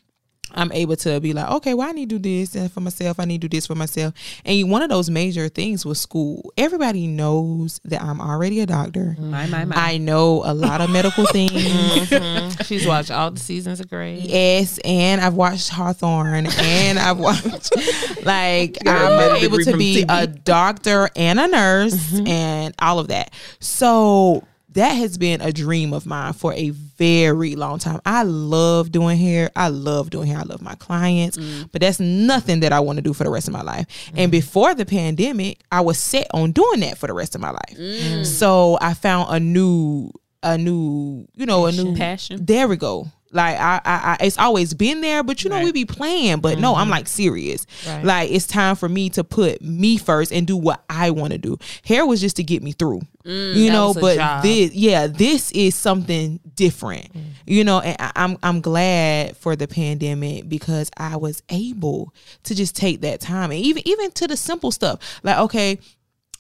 I'm able to be like, okay, well, I need to do this and for myself. I need to do this for myself. And one of those major things was school. Everybody knows that I'm already a doctor. Mm-hmm. My, my, my. I know a lot of medical things. Mhm. She's watched all the seasons of Grey. Yes, and I've watched Hawthorne, and I've watched like I'm able to be TV. a doctor and a nurse mm-hmm. and all of that. So that has been a dream of mine for a very long time. I love doing hair. I love doing hair. I love my clients, mm. but that's nothing that I want to do for the rest of my life. Mm. And before the pandemic, I was set on doing that for the rest of my life. Mm. So I found a new, a new, you know, a new Passion. there we go. Like I, I, I it's always been there, but you know we be playing. But no, I'm like serious. Right. Like it's time for me to put me first and do what I want to do. Hair was just to get me through, you know. But job. this, yeah, this is something different, you know. And I, I'm, I'm glad for the pandemic because I was able to just take that time and even, even to the simple stuff. Like okay,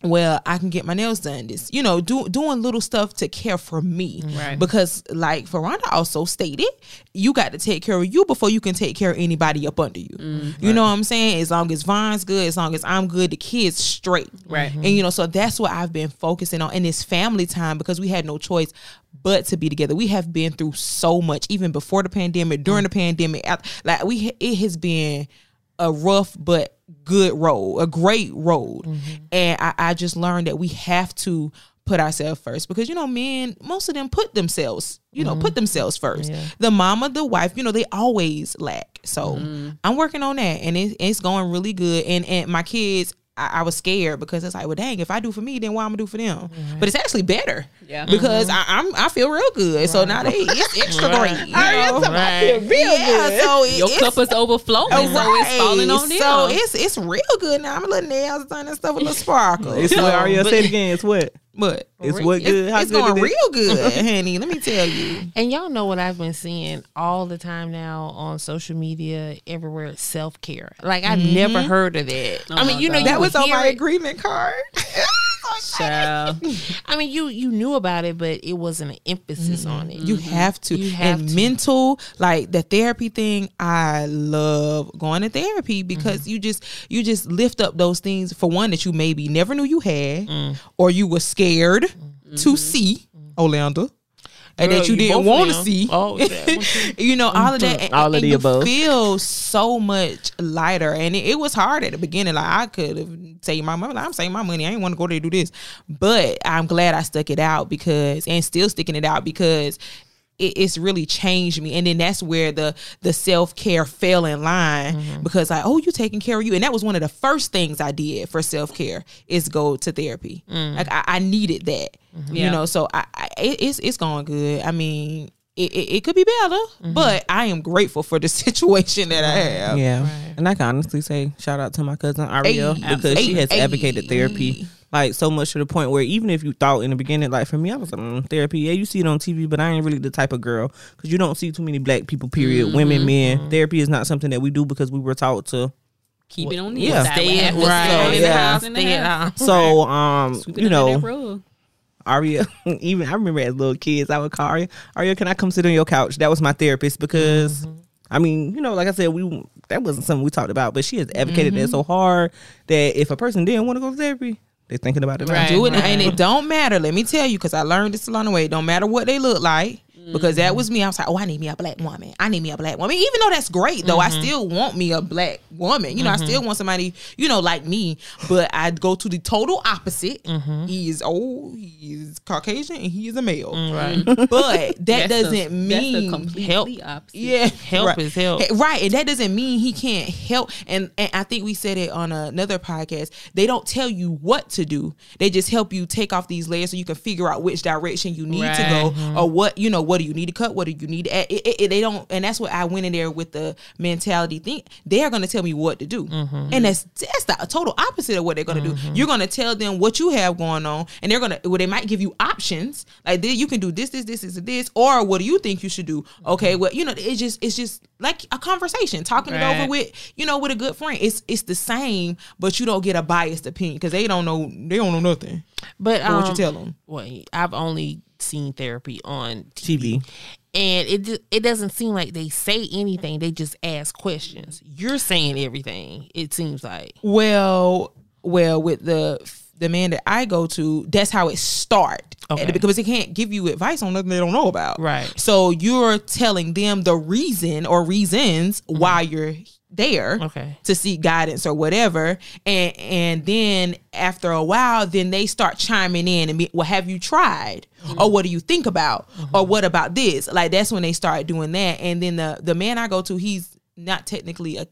well, I can get my nails done. This, you know, do, doing little stuff to care for me. Right. Because, like Veranda also stated, you got to take care of you before you can take care of anybody up under you. Mm, you know what I'm saying? As long as Von's good, as long as I'm good, the kids straight. Right. And, you know, so that's what I've been focusing on. And it's family time because we had no choice but to be together. We have been through so much, even before the pandemic, during mm. the pandemic. Like, we, it has been a rough but good road, a great road. Mm-hmm. And I, I just learned that we have to put ourselves first because you know men most of them put themselves you know put mm-hmm. themselves first. Yeah. the mama the wife you know they always lack. So mm-hmm. i'm working on that and it, it's going really good. And and my kids I, I was scared because it's like well dang if i do for me then why i'm gonna do for them but it's actually better Yeah. because I, i'm i feel real good so now they it's extra Right. great you know? Right. yeah, so it- Your cup is overflowing, so it's falling on them. so it's it's real good now. I'm a little nails done and stuff with a little sparkle. it's what Ariel But- said again. It's what But it's what good. it's, How it's good going it is? real good, honey. Let me tell you. And y'all know what I've been seeing all the time now on social media, everywhere. Self care. Like I've mm-hmm. never heard of that. Oh I mean, my you know, God. you That was on my it. agreement card. Child. I mean, you you knew about it, but it wasn't an emphasis on it. You have to. You have and to. mental, like the therapy thing, I love going to therapy because Mm-hmm. you just you just lift up those things for one that you maybe never knew you had Mm. or you were scared to see, Orlando. And Girl, that you, you didn't want to see. Oh, yeah. you know, all of that. And, All of and the you above. feel so much lighter. And it, it was hard at the beginning. Like I could have saved my money. Like, I'm saving my money. I ain't want to go there to do this. But I'm glad I stuck it out because and still sticking it out because it, it's really changed me. And then that's where the the self care fell in line Mm-hmm. because like, oh, you taking care of you. And that was one of the first things I did for self care is go to therapy. Mm. Like I, I needed that. Yeah. You know, so I, I it, it's it's going good. I mean, it, it, it could be better, Mm-hmm. but I am grateful for the situation that I have. Yeah, Right. and I can honestly say shout out to my cousin Ariel Hey, because she has hey, advocated hey. therapy like so much to the point where even if you thought in the beginning, like for me, I was like mm, therapy. Yeah, you see it on TV, but I ain't really the type of girl because you don't see too many black people. Period, women, men. Therapy is not something that we do because we were taught to Keep it on the Yeah. Stay at happens right. So, in the yeah. house, in Stay at So um, Sweep you know, that rug. Aria, even I remember as little kids, I would call Aria, Aria, can I come sit on your couch? That was my therapist because, I mean, you know, like I said, we that wasn't something we talked about, but she has advocated that so hard that if a person didn't want to go to therapy, they're thinking about it now. Right. Do it, and it don't matter. Let me tell you, because I learned this along the way. It don't matter what they look like, because that was mm-hmm. me. I was like, oh, I need me a black woman. I need me a black woman. Even though that's great, though, I mm-hmm. still want me a black woman. You know, I still mm-hmm. want somebody, you know, like me. But I go to the total opposite. He is old. He is Caucasian, and he is a male. Right. But that That's doesn't that's mean the completely help. opposite. yeah, Help right. is help. Right, and that doesn't mean he can't help. And and I think we said it on another podcast. They don't tell you what to do. They just help you take off these layers so you can figure out which direction you need to Right. go, or what you know. What do you need to cut? What do you need to add? It, it- they don't, and that's what I went in there with the mentality thing. They are going to tell me what to do, mm-hmm. and that's that's the total opposite of what they're going to do. Mm-hmm. You're going to tell them what you have going on, and they're going to well, they might give you options like this, you can do this, this, this, this, this, or what do you think you should do? Okay, mm-hmm. well, you know, it's just it's just like a conversation, talking it over with you know with a good friend. It's it's the same, but you don't get a biased opinion because they don't know they don't know nothing. But But what you um, tell them? Well, I've only seen therapy on TV, TV. and it it doesn't seem like they say anything. They just ask questions. You're saying everything. It seems like. Well, well, with the the man that I go to, that's how it start. Okay. Because they can't give you advice on nothing they don't know about. Right. So you're telling them the reason or reasons mm-hmm. why you're there Mm-hmm. Okay. to seek guidance or whatever and and then after a while then they start chiming in and be well have you tried Mm-hmm. or what do you think about or what about this like that's when they start doing that and then the the man i go to he's not technically a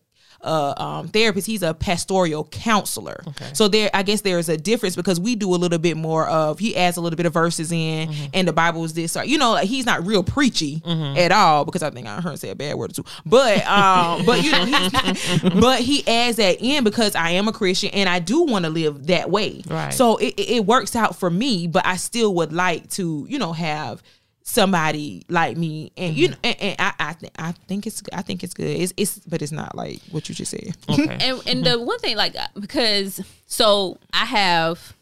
uh, um, therapist. He's a pastoral counselor. So there, I guess there is a difference because we do a little bit more of. He adds a little bit of verses in, Mm-hmm. and the Bible is this. Or, you know, like he's not real preachy at all because I think I heard him say a bad word or two. But um, but you know, he's, but he adds that in because I am a Christian and I do want to live that way. Right. So it it works out for me, but I still would like to, you know, have somebody like me and you know and, and I I, th- I think it's I think it's good. It's it's but it's not like what you just said. Okay. and and the one thing like because so I have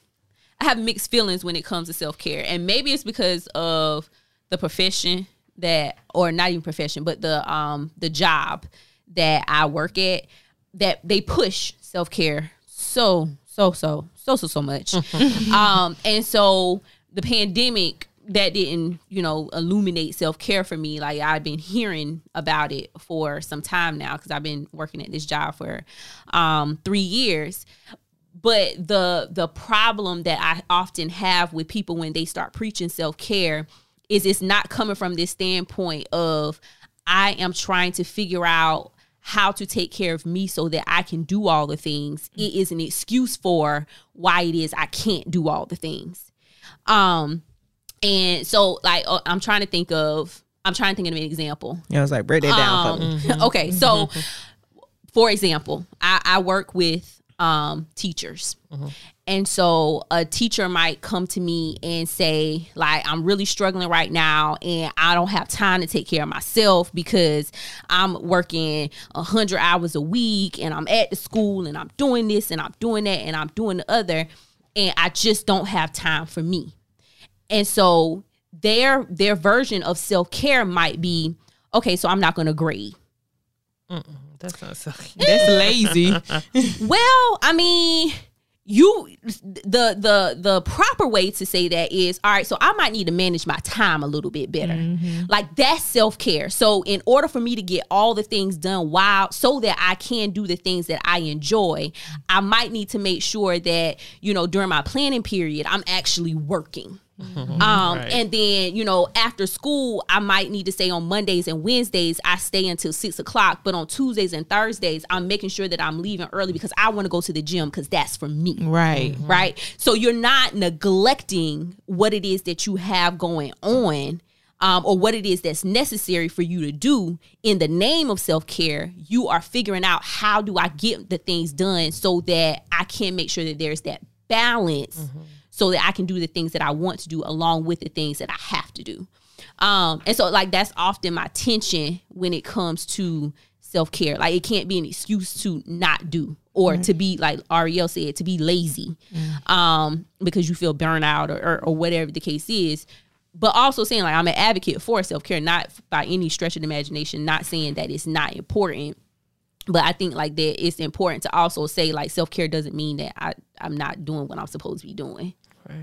I have mixed feelings when it comes to self care, and maybe it's because of the profession that, or not even profession, but the um the job that I work at that they push self care so so so so so so much, um and so the pandemic that didn't you know illuminate self-care for me. Like i've been hearing about it for some time now because i've been working at this job for um three years. But the the problem that i often have with people when they start preaching self-care is it's not coming from this standpoint of i am trying to figure out how to take care of me so that i can do all the things. It is an excuse for why it is i can't do all the things. Um and so like uh, i'm trying to think of i'm trying to think of an example Yeah, I was like, break that down for me. um, okay, so for example, I, I work with um, teachers. And so a teacher might come to me and say, like, I'm really struggling right now and I don't have time to take care of myself because I'm working 100 hours a week and I'm at the school and I'm doing this and I'm doing that and I'm doing the other. And I just don't have time for me. And so their their version of self-care might be, okay, so I'm not going to grade. That's not so. Eh. that's lazy. Well, I mean, you the the the proper way to say that is all right so i might need to manage my time a little bit better. Mm-hmm. Like that's self-care. So in order for me to get all the things done while so that i can do the things that i enjoy i might need to make sure that you know during my planning period i'm actually working um Right. and then you know after school i might need to say on mondays and wednesdays. I stay until six o'clock but on tuesdays and thursdays i'm making sure that i'm leaving early because i want to go to the gym because that's for me. Right. Right? So you're not neglecting what it is that you have going on um, or what it is that's necessary for you to do. In the name of self-care you are figuring out how do i get the things done so that i can make sure that there's that balance so that i can do the things that i want to do along with the things that i have to do um, and so like that's often my tension when it comes to self-care like it can't be an excuse to not do or to be like Ariel said, to be lazy, um, because you feel burnout or, or or whatever the case is. But also saying like I'm an advocate for self care, not by any stretch of the imagination. Not saying that it's not important, but I think like that it's important to also say like self care doesn't mean that I I'm not doing what I'm supposed to be doing.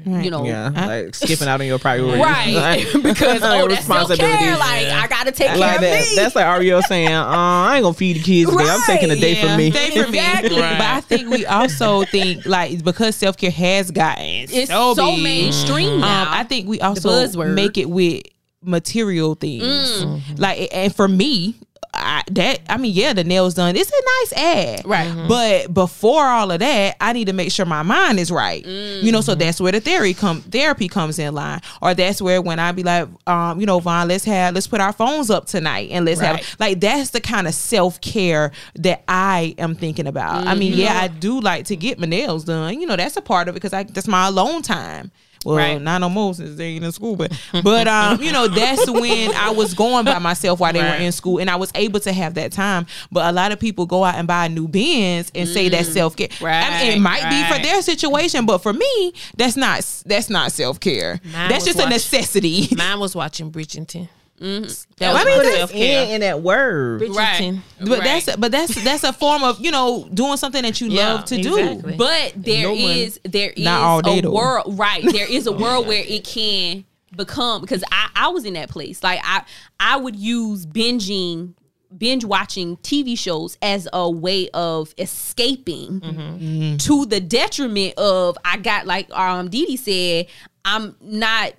You know, Yeah, like skipping out on your priorities. right? because oh, that's self care. Like I gotta take care like of that. me. That's like Ariel saying, uh, I ain't gonna feed the kids today. I'm taking a day Yeah, for me. Day for me. Exactly. But I think we also think like because self care has gotten it's so, so, big, mainstream Um, now. I think we also make it with material things. Mm. Like, and for me, I, that I mean, yeah, the nails done. It's a nice ad, Right. Mm-hmm. Mhm. But before all of that, I need to make sure my mind is right. You know, so Mm-hmm. that's where the theory come therapy comes in line, or that's where when I be like, um, you know, Vaughn, let's have let's put our phones up tonight and let's Right. have like that's the kind of self care that I am thinking about. I mean, Mm-hmm. yeah, I do like to get my nails done. You know, that's a part of it because I that's my alone time. Well, Right. not no more since they ain't in school, but but um, you know, that's when I was going by myself while they Right. were in school, and I was able to have that time. But a lot of people go out and buy new bins and say that's self care. I mean, it Right, might be for their situation, but for me, that's not that's not self care. That's just a necessity. Mine was watching Bridgerton. Mm-hmm. That was I mean, that's in, in that word. Bridgerton. But that's but that's that's a form of you know doing something that you Yeah, love to exactly. do. But there No money. is there is Not all day, a though. world right. There is a world where it can become because I I was in that place. Like I I would use binging binge watching TV shows as a way of escaping Mm-hmm. to the detriment of I got like um Dee Dee said I'm not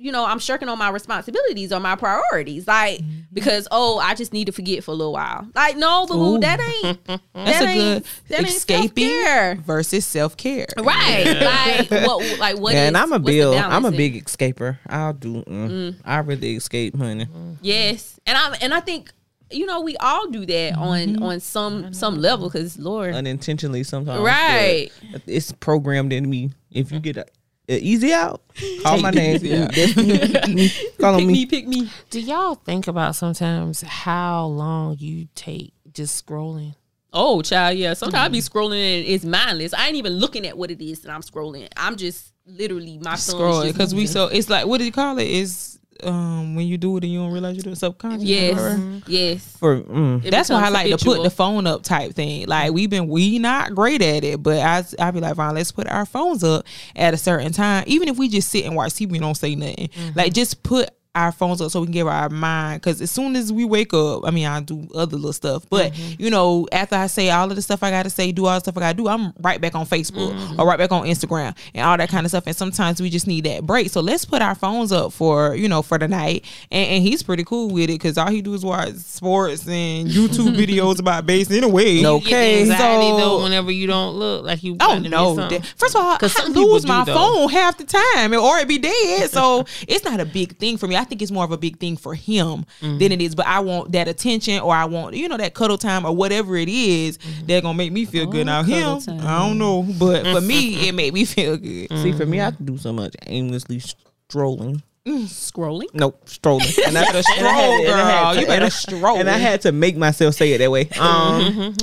you know I'm shirking on my responsibilities or my priorities like Mm-hmm. because oh I just need to forget for a little while like no boo that ain't That's that a ain't- good that escaping self-care. versus self care. Right. Like what like what Yeah, is- and I'm a bill. I'm a big escaper. I'll do. Mm, I really escape, honey. Yes. And I'm and I think you know we all do that on on some some level cuz lord Unintentionally sometimes. Right. It's programmed in me. If you get a, a Uh, easy out, call Take my the name. easy out. That's me. Pick me. Call on pick me. me pick me. Do y'all think about sometimes how long you take just scrolling? Oh, child, yeah. Sometimes I be mm-hmm. scrolling and it's mindless. I ain't even looking at what it is that I'm scrolling. I'm just literally my thumb Scroll because we so it's like what do you call it? Is um when you do it and you don't realize you do it subconscious. Yes. Right? Yes. For mm, That's why I becomes like to put the phone up type thing. Like we've been we not great at it, but I I be like, fine, let's put our phones up at a certain time. Even if we just sit and watch TV and don't say nothing. Mm-hmm. Like just put our phones up so we can give our mind because as soon as we wake up, I mean I do other little stuff, but Mm-hmm. you know after I say all of the stuff I got to say, do all the stuff I got to do, I'm right back on Facebook Mm-hmm. or right back on Instagram and all that kind of stuff. And sometimes we just need that break. So let's put our phones up for you know for the night. And, and he's pretty cool with it because all he do is watch sports and YouTube videos about base anyway. No. You get Okay, anxiety so- though whenever you don't look like you. Oh about to miss no! That- First of all, I lose my though. phone half the time, or it be dead. So it's not a big thing for me. I think it's more of a big thing for him Mm-hmm. than it is. But I want that attention, or I want you know that cuddle time, or whatever it is Mm-hmm. That's gonna make me feel good. Now him, time. I don't know, but for me, it made me feel good. see, for me, I can do so much aimlessly strolling. Scrolling. Nope, strolling. And I, better and I had stroll, to- and I had girl. to- You better and stroll. And I had to make myself say it that way. Um,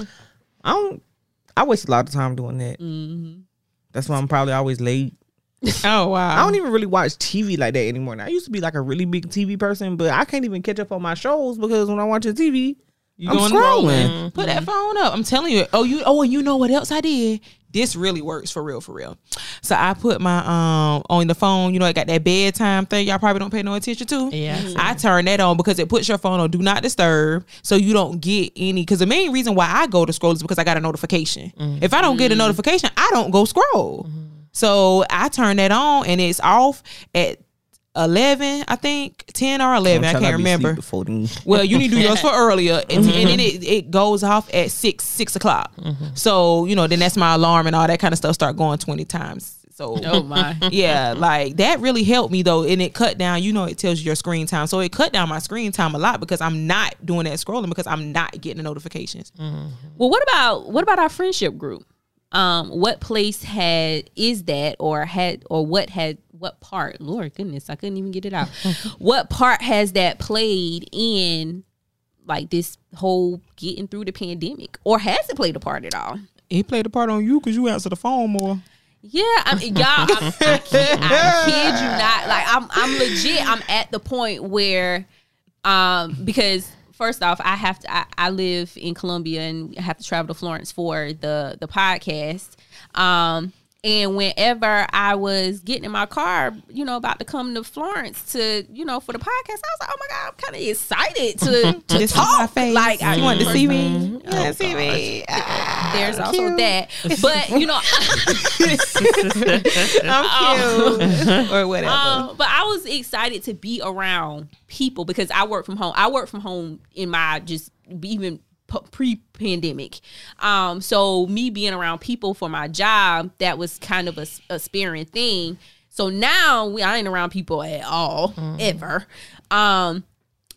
I don't. I waste a lot of time doing that. That's why I'm probably always late. Oh wow! I don't even really watch TV like that anymore. Now, I used to be like a really big TV person, but I can't even catch up on my shows because when I watch a TV, You I'm going scrolling. Mm-hmm. Put that phone up. I'm telling you. Oh, you. Oh, and you know what else I did? This really works for real, for real. So I put my um on the phone. You know, I got that bedtime thing. Y'all probably don't pay no attention to. Yeah. I mm-hmm. turn that on because it puts your phone on do not disturb, so you don't get any. Because the main reason why I go to scroll is because I got a notification. Mm-hmm. If I don't get a notification, I don't go scroll. So I turn that on and it's off at. 11 i think 10 or 11 i can't not to be asleep remember well, you need to do yours for earlier, and, and mm-hmm. then it, it goes off at six six o'clock. Mm-hmm. So you know, then that's my alarm and all that kind of stuff start going twenty times. So Oh my. yeah, like that really helped me though, and it cut down. You know, it tells you your screen time, so it cut down my screen time a lot because I'm not doing that scrolling because I'm not getting the notifications. Mm-hmm. Well, what about what about our friendship group? Um, what place had is that or had or what had what part? Lord goodness, I couldn't even get it out. what part has that played in like this whole getting through the pandemic, or has it played a part at all? it played a part on you because you answer the phone more. Yeah, I mean, y'all, I'm, I, kid, I kid you not. Like, I'm, I'm legit. I'm at the point where, um, because first off, I have to. I, I live in Columbia and I have to travel to Florence for the the podcast. Um, and whenever I was getting in my car, you know, about to come to Florence to, you know, for the podcast, I was like, oh my god, I'm kind of excited to to my talk. face. Like, I you wanted to see me. You Oh, want to see me. Ah, There's also cute. that, but you know, I'm cute or whatever. Um, but I was excited to be around people because I work from home. I work from home in my just even pre pandemic. Um, so me being around people for my job, that was kind of a, a sparing thing. So now we I ain't around people at all ever. Um,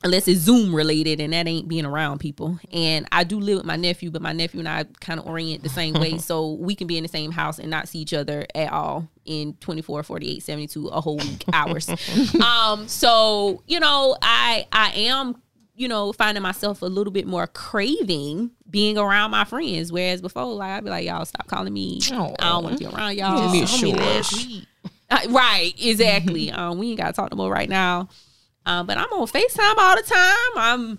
unless it's Zoom related, and that ain't being around people. And I do live with my nephew, but my nephew and I kind of orient the same way, so we can be in the same house and not see each other at all in 24, 48, 72, a whole week hours. um, so you know, I I am you know finding myself a little bit more craving being around my friends, whereas before, like I'd be like, y'all stop calling me. I don't want to be around y'all. Just sure. Uh, right, exactly. um, we ain't gotta talk no more right now. Um, but I'm on FaceTime all the time. I'm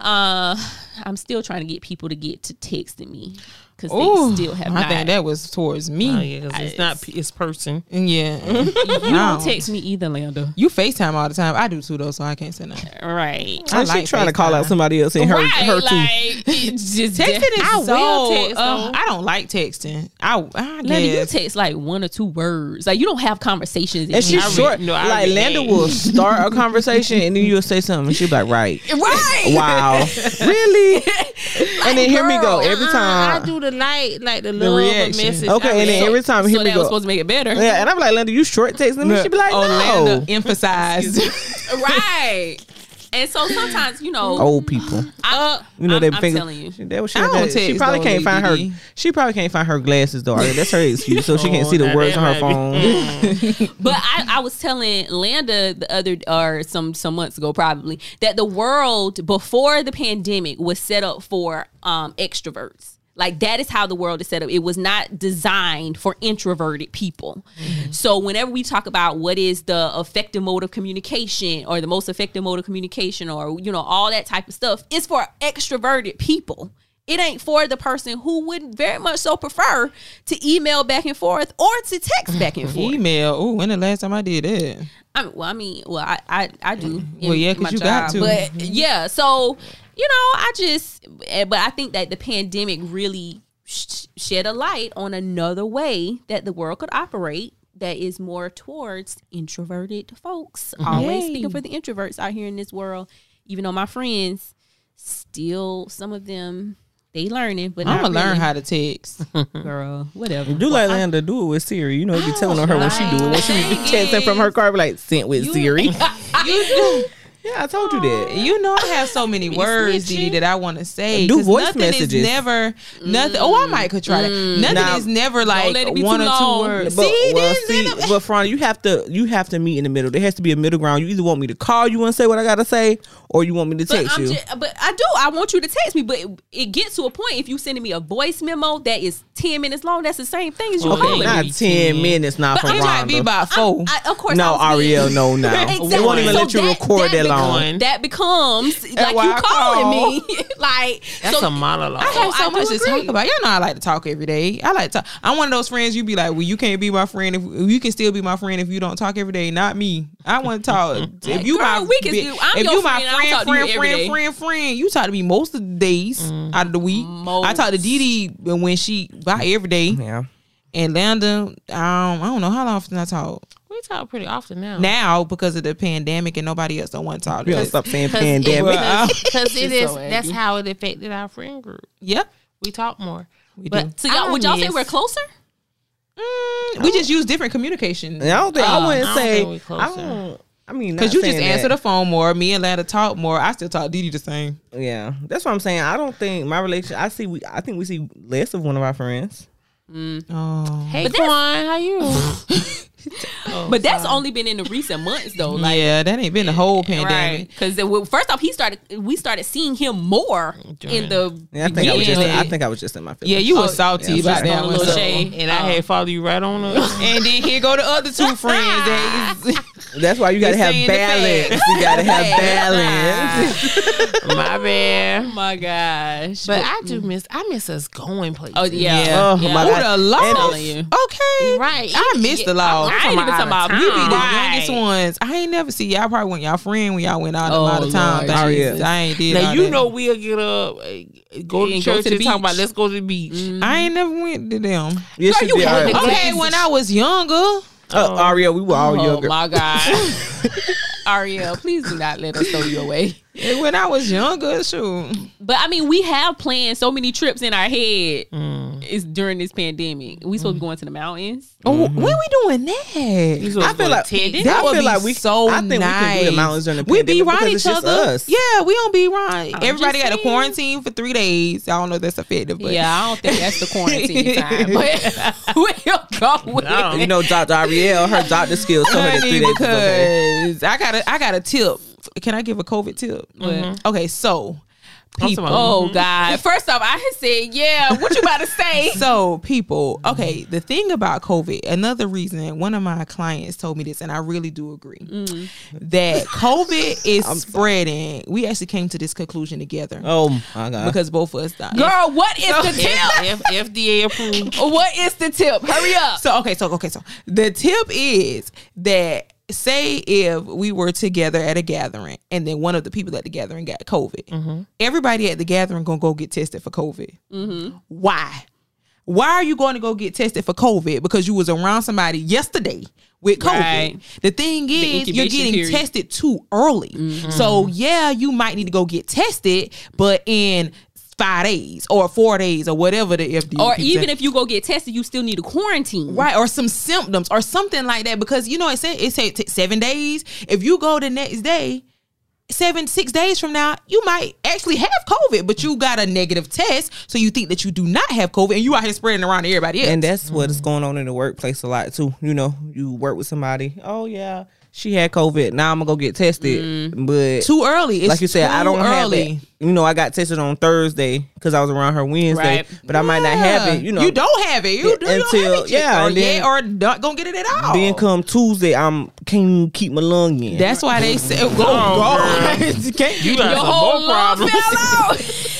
uh I'm still trying to get people to get to texting me because they still have I not. think that was towards me. Oh yeah, 'cause it's not. It's person. Yeah. you No. don't text me either, Landa. You FaceTime all the time. I do too though, so I can't say nothing. Right. I And she like trying to call out somebody else and her right, her too. like, it's just Texting is I so. will text, uh. I don't like texting. I, I Landa, you text like one or two words. Like you don't have conversations. And she's I read- short. no, I like read Landa will start a conversation and then you'll say something and she'll be like, right. right. Wow. really? and then here we go. Every Uh-uh, time. I do the like, like the love reaction. message. Okay, I and then every time so here we that was go. supposed to make it better. Yeah, and I'm like, Linda, you short texting me? She'd be like, oh, no. Landa emphasized. right. And so sometimes, you know, Old people. I, You know I'm, they I'm finger- telling you. She, that was she, I that- she probably though, can't find her. She probably can't find her glasses though. That's her excuse, so she can't Oh, see the words on her might phone. But I, I was telling Landa the other or some some months ago probably that the world before the pandemic was set up for um extroverts. Like that is how the world is set up. It was not designed for introverted people. Mm-hmm. So whenever we talk about what is the effective mode of communication or the most effective mode of communication or you know all that type of stuff, it's for extroverted people. It ain't for the person who would very much so prefer to email back and forth or to text back and forth. Email. Oh, when the last time I did that? I mean, well, I mean, well, I I, I do. Well, yeah, because you got to. But mm-hmm. yeah, so you know, I just, eh, but I think that the pandemic really sh- shed a light on another way that the world could operate that is more towards introverted folks. Always Yay. speaking for the introverts out here in this world, even though my friends still, some of them. They learning, but I'm gonna learn really. how to text. girl, whatever. Do like Landa, do it with Siri. You know, you be telling her what she do it. When she be texting from her car, be like, sent with Siri. you do. Yeah, I told you that. Oh, you know, I have so many words. Didi, that I want to say. Do voice nothing messages. Is never nothing. Oh, I might could try that. Mm, nothing Now- is never like let it be one or long. two words. But, see, well, this see, but Fran, you have to you have to meet in the middle. There has to be a middle ground. You either want me to call you and say what I gotta say, or you want me to But, text I'm you. ju- but I do. I want you to text me. But it, it gets to a point if you sending me a voice memo that is ten minutes long. That's the same thing as you Okay, calling not me. ten minutes, not But from it might be Rhonda. about four. I, of course, No, I was being- Ariel, no, no. Exactly. They won't even So let you record that, long. One. That becomes like you I calling call. me. like That's so, a monologue. I have so I do much to agree. talk about. Y'all know I like to talk every day. I like to talk. I'm one of those friends you be like, well, you can't be my friend if you can still be my friend if you don't talk every day. Not me. I want to talk. if you Girl, my we can bi- do- I'm if your you my friend, I don't friend, talk to friend, friend, friend, friend, you talk to me most of the days out of the week. I talk to Most. Didi when she by every day. Yeah. And Landa, um, I don't know how often I talk we talk pretty often now. now because of the pandemic and nobody else don't want to talk. We don't Because- stop saying pandemic. Because it She's so that's how it affected our friend group. Yep. We talk more. We but do. so y'all, would y'all say we're closer? Mm, we just use different communication. I don't think Uh, I wouldn't I don't say. think we I closer. don't. I mean, Because you just answer that. the phone more. Me and Landa talk more. I still talk Didi the same. Yeah, that's what I'm saying. I don't think my relation. I see. We. I think we see less of one of our friends. Oh. Hey, But Quan, how you? Oh, but that's only been in the recent months though. Like, yeah, that ain't been the whole pandemic. Right, because first off, he started. We started seeing him more in the. Yeah, I think I was just. beginning. I think I was just in my feelings. Yeah, you Oh, was salty yeah, about sorry. that one. so- And I oh. had followed you right on up. And then here go the other two friends. that is- That's why you gotta have balance. You gotta have balance. My bad. Oh my gosh! But I do miss. I miss us going places. oh yeah, Yeah. Oh, yeah. my Oh, God. the law. You. Okay. Right. I missed the law. I ain't even talking about You be the Right. youngest ones. I ain't never see y'all. Probably when y'all friend when y'all went out, Oh, out of town. Lord things. Jesus. I ain't did. Now all you that. know we'll get up, eh, go to And go church, to the and talk about let's go to the beach. I ain't never went to them. Yes, Girl, you you did. had All right. Okay, when I was younger. Uh, Aria, we were all Oh younger. my god, Ariel, please do not let us throw you away. When I was younger, shoot. But I mean, we have planned so many trips in our head. Mm. It's during this pandemic. We supposed to go into the mountains. Oh, Mm-hmm. when we doing that? I feel like Teddy. That I would feel be like we so I think we can do the mountains during the We be pandemic around because each it's just other. us. Yeah, we don't be around. Everybody just got a quarantine for three days. I don't know if that's effective, but yeah, I don't think that's the quarantine time. But we'll go with I it. You know, Dr. Ariel, her doctor skills told her that three days is okay. because I got a I got a tip. Can I give a COVID tip? Mm-hmm. Okay, so people. Oh God! First off, I said, "Yeah, what you about to say?" So people, okay, the thing about COVID, another reason one of my clients told me this, and I really do agree mm. that COVID is spreading. We actually came to this conclusion together Oh my god. because both of us died. Girl, what is the tip? F- F- FDA approved. What is the tip? Hurry up! So okay, so okay, so the tip is that say if we were together at a gathering and then one of the people at the gathering got COVID, mm-hmm. everybody at the gathering gonna go get tested for COVID. Mm-hmm. Why? Why are you going to go get tested for COVID? Because you was around somebody yesterday with COVID. Right. The thing is, you're getting period. tested too early. Mm-hmm. So yeah, you might need to go get tested, but in five days or four days or whatever the FDA Or even say. if you go get tested, you still need a quarantine. Right, or some symptoms or something like that. Because you know it said it said t- seven days. If you go the next day, seven six days from now, you might actually have COVID, but you got a negative test, so you think that you do not have COVID, and you out here spreading around to everybody else. And that's what is going on in the workplace a lot too. You know, you work with somebody. Oh yeah, she had COVID. Now I'm gonna go get tested. Mm. But too early. It's like you said, I don't have it. You know, I got tested on Thursday because I was around her Wednesday. Right. But I might not have it. You know, you don't have it. You, Yeah, you don't until- have it yet, yeah, or and then- yet, or not gonna get it at all. Then come Tuesday, I'm can't even keep my lung in. That's why they say, "Go, Oh, go." Can't You you got Your whole more lung problems. fell out.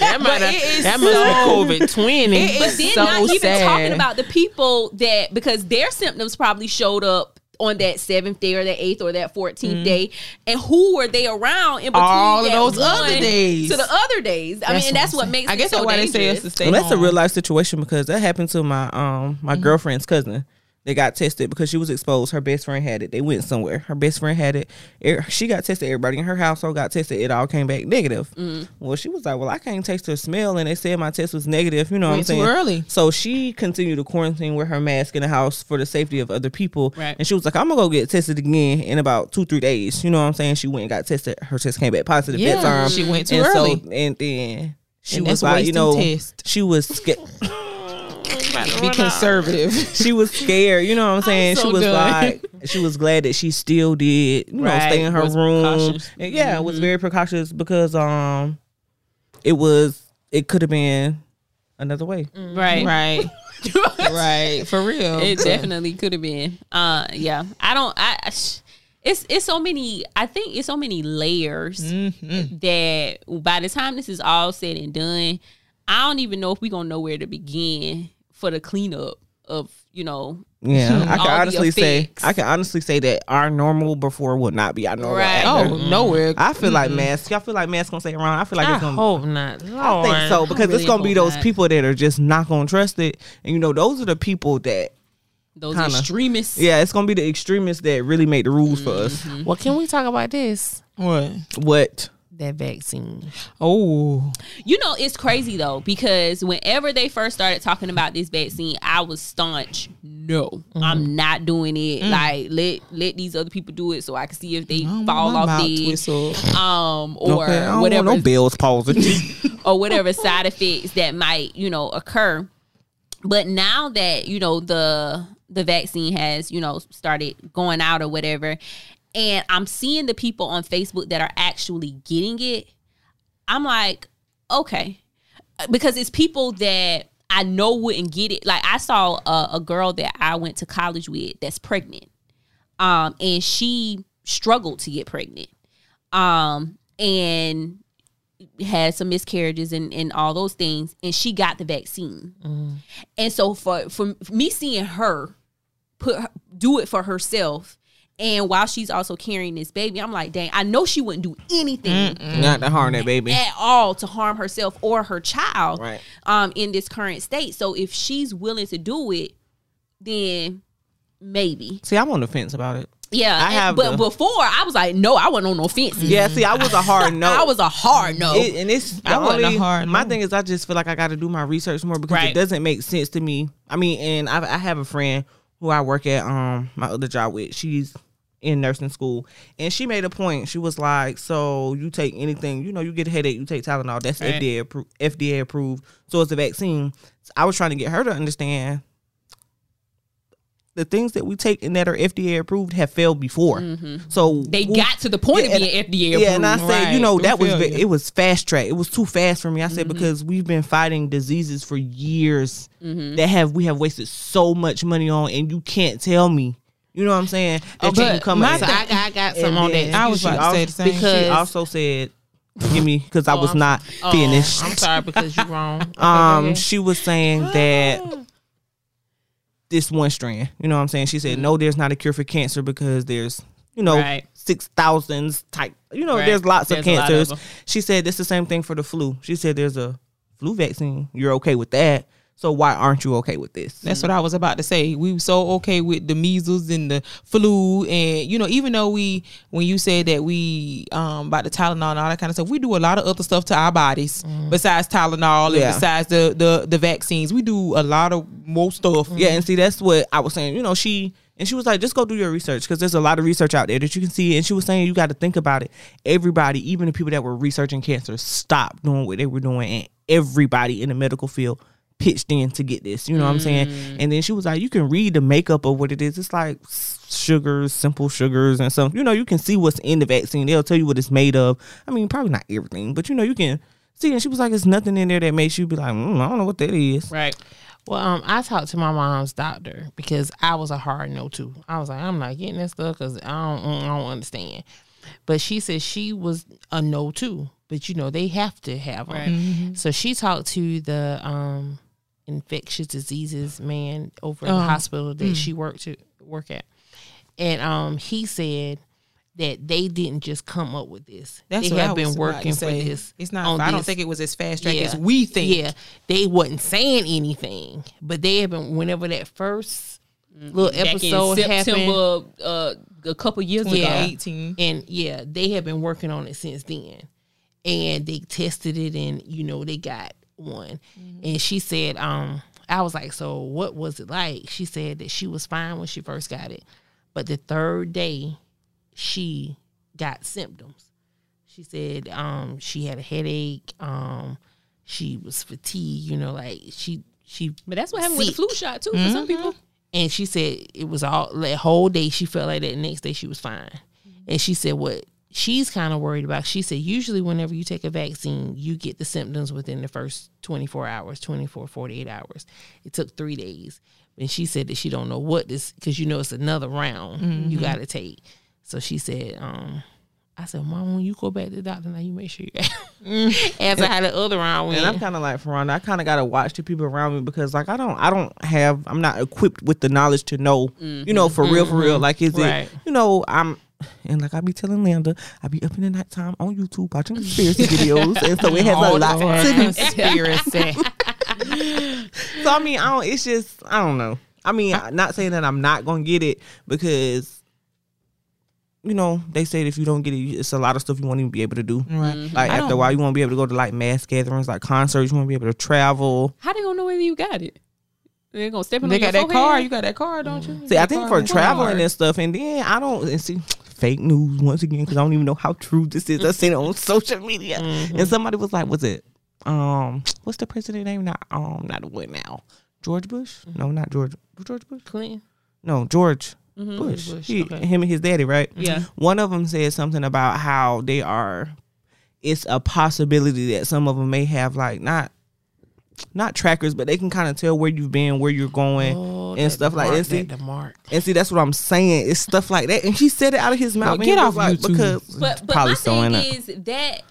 That might But it is that must so- be COVID twenty. It But then so not even sad. talking about the people that because their symptoms probably showed up on that seventh day or that eighth or that 14th day, and who were they around in between Mm-hmm. All of those other days. to the other days? I mean, and that's what makes I guess it so that's why they say us to stay Well, that's a real life situation because that happened to my um my girlfriend's cousin. They got tested because she was exposed. Her best friend had it. They went somewhere. Her best friend had it. She got tested. Everybody in her household got tested. It all came back negative. Mm. Well, she was like, "Well, I can't taste or smell," and they said my test was negative. You know what I'm saying? early. So she continued to quarantine with her mask in the house for the safety of other people. Right. And she was like, "I'm gonna go get tested again in about two three days." You know what I'm saying? She went and got tested. Her test came back positive Yeah, that time. she went too and early. So, and then she And was like, you know, test. she was scared. Be conservative. she was scared. You know what I'm saying? so she was done. like, she was glad that she still did, you know, stay in her was room. And yeah, it was very precautious because um, it was it could have been another way. right, right, right, for real. It definitely could have been. Uh, yeah. I don't. I. I sh- it's it's so many. I think it's so many layers Mm-hmm. that by the time this is all said and done, I don't even know if we're gonna know where to begin for the cleanup of you know. Yeah, I can the honestly say. I can honestly say that our normal before will not be our normal. Right. after. oh, mm-hmm. nowhere. I feel like masks. Y'all feel like masks gonna stay around. I feel like I it's gonna. hope not. I think so because really it's gonna be those not. people that are just not gonna trust it, and you know those are the people that Those Kinda. extremists. yeah, it's gonna be the extremists that really make the rules for us. Mm-hmm. Well, can we talk about this? What? What? That vaccine. Oh, You know, it's crazy though because whenever they first started talking about this vaccine, I was staunch. No, Mm-hmm. I'm not doing it. Mm. Like let let these other people do it so I can see if they I don't fall want my off mouth dead. Um, or okay, whatever want no Bell's palsy. or whatever side effects that might you know occur. But now that you know the the vaccine has, you know, started going out or whatever, and I'm seeing the people on Facebook that are actually getting it, I'm like, okay, because it's people that I know wouldn't get it. Like I saw a, a girl that I went to college with that's pregnant, um, and she struggled to get pregnant, um, and had some miscarriages and, and all those things and she got the vaccine. And so for, for for me seeing her put her, do it for herself and while she's also carrying this baby i'm like dang i know she wouldn't do anything Not to harm that baby. at all to harm herself or her child Right. um in this current state so if she's willing to do it then maybe See, I'm on the fence about it. yeah I and- have but the- before i was like no i wasn't on no fence Yeah, see, I was a hard no. i was a hard no It- and it's the I wasn't a hard my no. thing is I just feel like I got to do my research more because Right. it doesn't make sense to me. I mean, and I, I have a friend who I work at um my other job with. She's in nursing school, and she made a point. She was like, "So you take anything, you know, you get a headache, you take Tylenol. That's Right. FDA approved. FDA approved. So it's a vaccine." So I was trying to get her to understand the things that we take and that are FDA approved have failed before. So Mm-hmm. they who- got to the point Yeah, of being FDA approved. yeah, and I said, you know, that was it was fast track. It was too fast for me. I Mm-hmm. said because we've been fighting diseases for years Mm-hmm. that have we have wasted so much money on, and you can't tell me, you know what I'm saying? That you but can come my and- So I got, I got some on that. I was she about to say the same. because- she also said, "Give me," because I Oh, was I'm- not Oh, finished. I'm sorry because you're wrong. Um, she was saying that this one strand. You know what I'm saying? She said, no, there's not a cure for cancer because there's, you know, Right. six thousands type. You know, Right. there's lots of There's a lot of cancers. she said it's the same thing for the flu. She said there's a flu vaccine. You're okay with that. So why aren't you okay with this? That's what I was about to say. We were so okay with the measles and the flu, and you know, even though we, when you said that we um about the Tylenol and all that kind of stuff, we do a lot of other stuff to our bodies besides Tylenol and besides the the the vaccines. We do a lot of more stuff. Yeah, and see, that's what I was saying. You know, she and she was like, just go do your research because there's a lot of research out there that you can see. And she was saying you got to think about it. Everybody, even the people that were researching cancer, stopped doing what they were doing, and everybody in the medical field pitched in to get this. You know what I'm saying? And then she was like, you can read the makeup of what it is. It's like sugars, simple sugars, and some. You know, you can see what's in the vaccine. They'll tell you what it's made of. I mean, probably not everything, but you know, you can. See, and she was like, "It's nothing in there that makes you be like, mm, I don't know what that is." Right. Well, um, I talked to my mom's doctor because I was a hard no too. I was like, I'm not getting that stuff because I don't, mm, I don't understand. But she said she was a no too. But you know they have to have them. Right. So she talked to the um, infectious diseases man over at Um, the hospital that she worked to work at, and um, he said that they didn't just come up with this. That's they what have was been working for this. It's not. on I don't this. think it was as fast track Yeah. as we think. Yeah, they wasn't saying anything, but they have been. Whenever that first little Back episode in happened, uh, a couple years ago. Yeah. 2018. and yeah, they have been working on it since then, and they tested it, and you know they got one. And she said, um, I was like, so what was it like? She said that she was fine when she first got it, but the third day, she got symptoms. She said um, she had a headache. Um, she was fatigued. You know, like she she But that's what happened with the flu shot too for some people. and she said it was all that whole day she felt like that next day she was fine and she said what she's kind of worried about she said usually whenever you take a vaccine you get the symptoms within the first 24 hours 24 48 hours it took three days and she said that she don't know what this because you know it's another round you mm-hmm. got to take so she said um I said, Mom, when you go back to the doctor now, you make sure you got after how the other round went. And I'm kind of like Ferronda. I kind of gotta watch the people around me because, like, I don't, I don't have, I'm not equipped with the knowledge to know, mm-hmm. you know, for real, for real. Mm-hmm. Like, is Right. it, you know, I'm, and like I be telling Landa, I be up in the nighttime on YouTube watching conspiracy videos, and so it has a lot to do. Conspiracy. So I mean, I don't. It's just, I don't know. I mean, I'm not saying that I'm not gonna get it because. You know, they say if you don't get it, it's a lot of stuff you won't even be able to do. right. Like I after a while, you won't be able to go to like mass gatherings, like concerts. You won't be able to travel. How they gonna know whether you got it? They're gonna step in on the city. They your got that forehead? car. You got that car, don't you? See, I think for traveling car. and stuff, and then I don't and see fake news once again because I don't even know how true this is. I seen it on social media, and somebody was like, "Was it um what's the president name? Not um not what now? George Bush? No, not George. George Bush? Clinton. no George Mm-hmm. Bush, Bush, He- okay. him and his daddy, right? Yeah. One of them said something about how they are. It's a possibility that some of them may have like not, not trackers, but they can kind of tell where you've been, where you're going, Oh, and that stuff like mark, that. See, The mark. and see, that's what I'm saying. It's stuff like that, and he said it out of his mouth. But and get off like, YouTube. because But but probably my thing innit? is that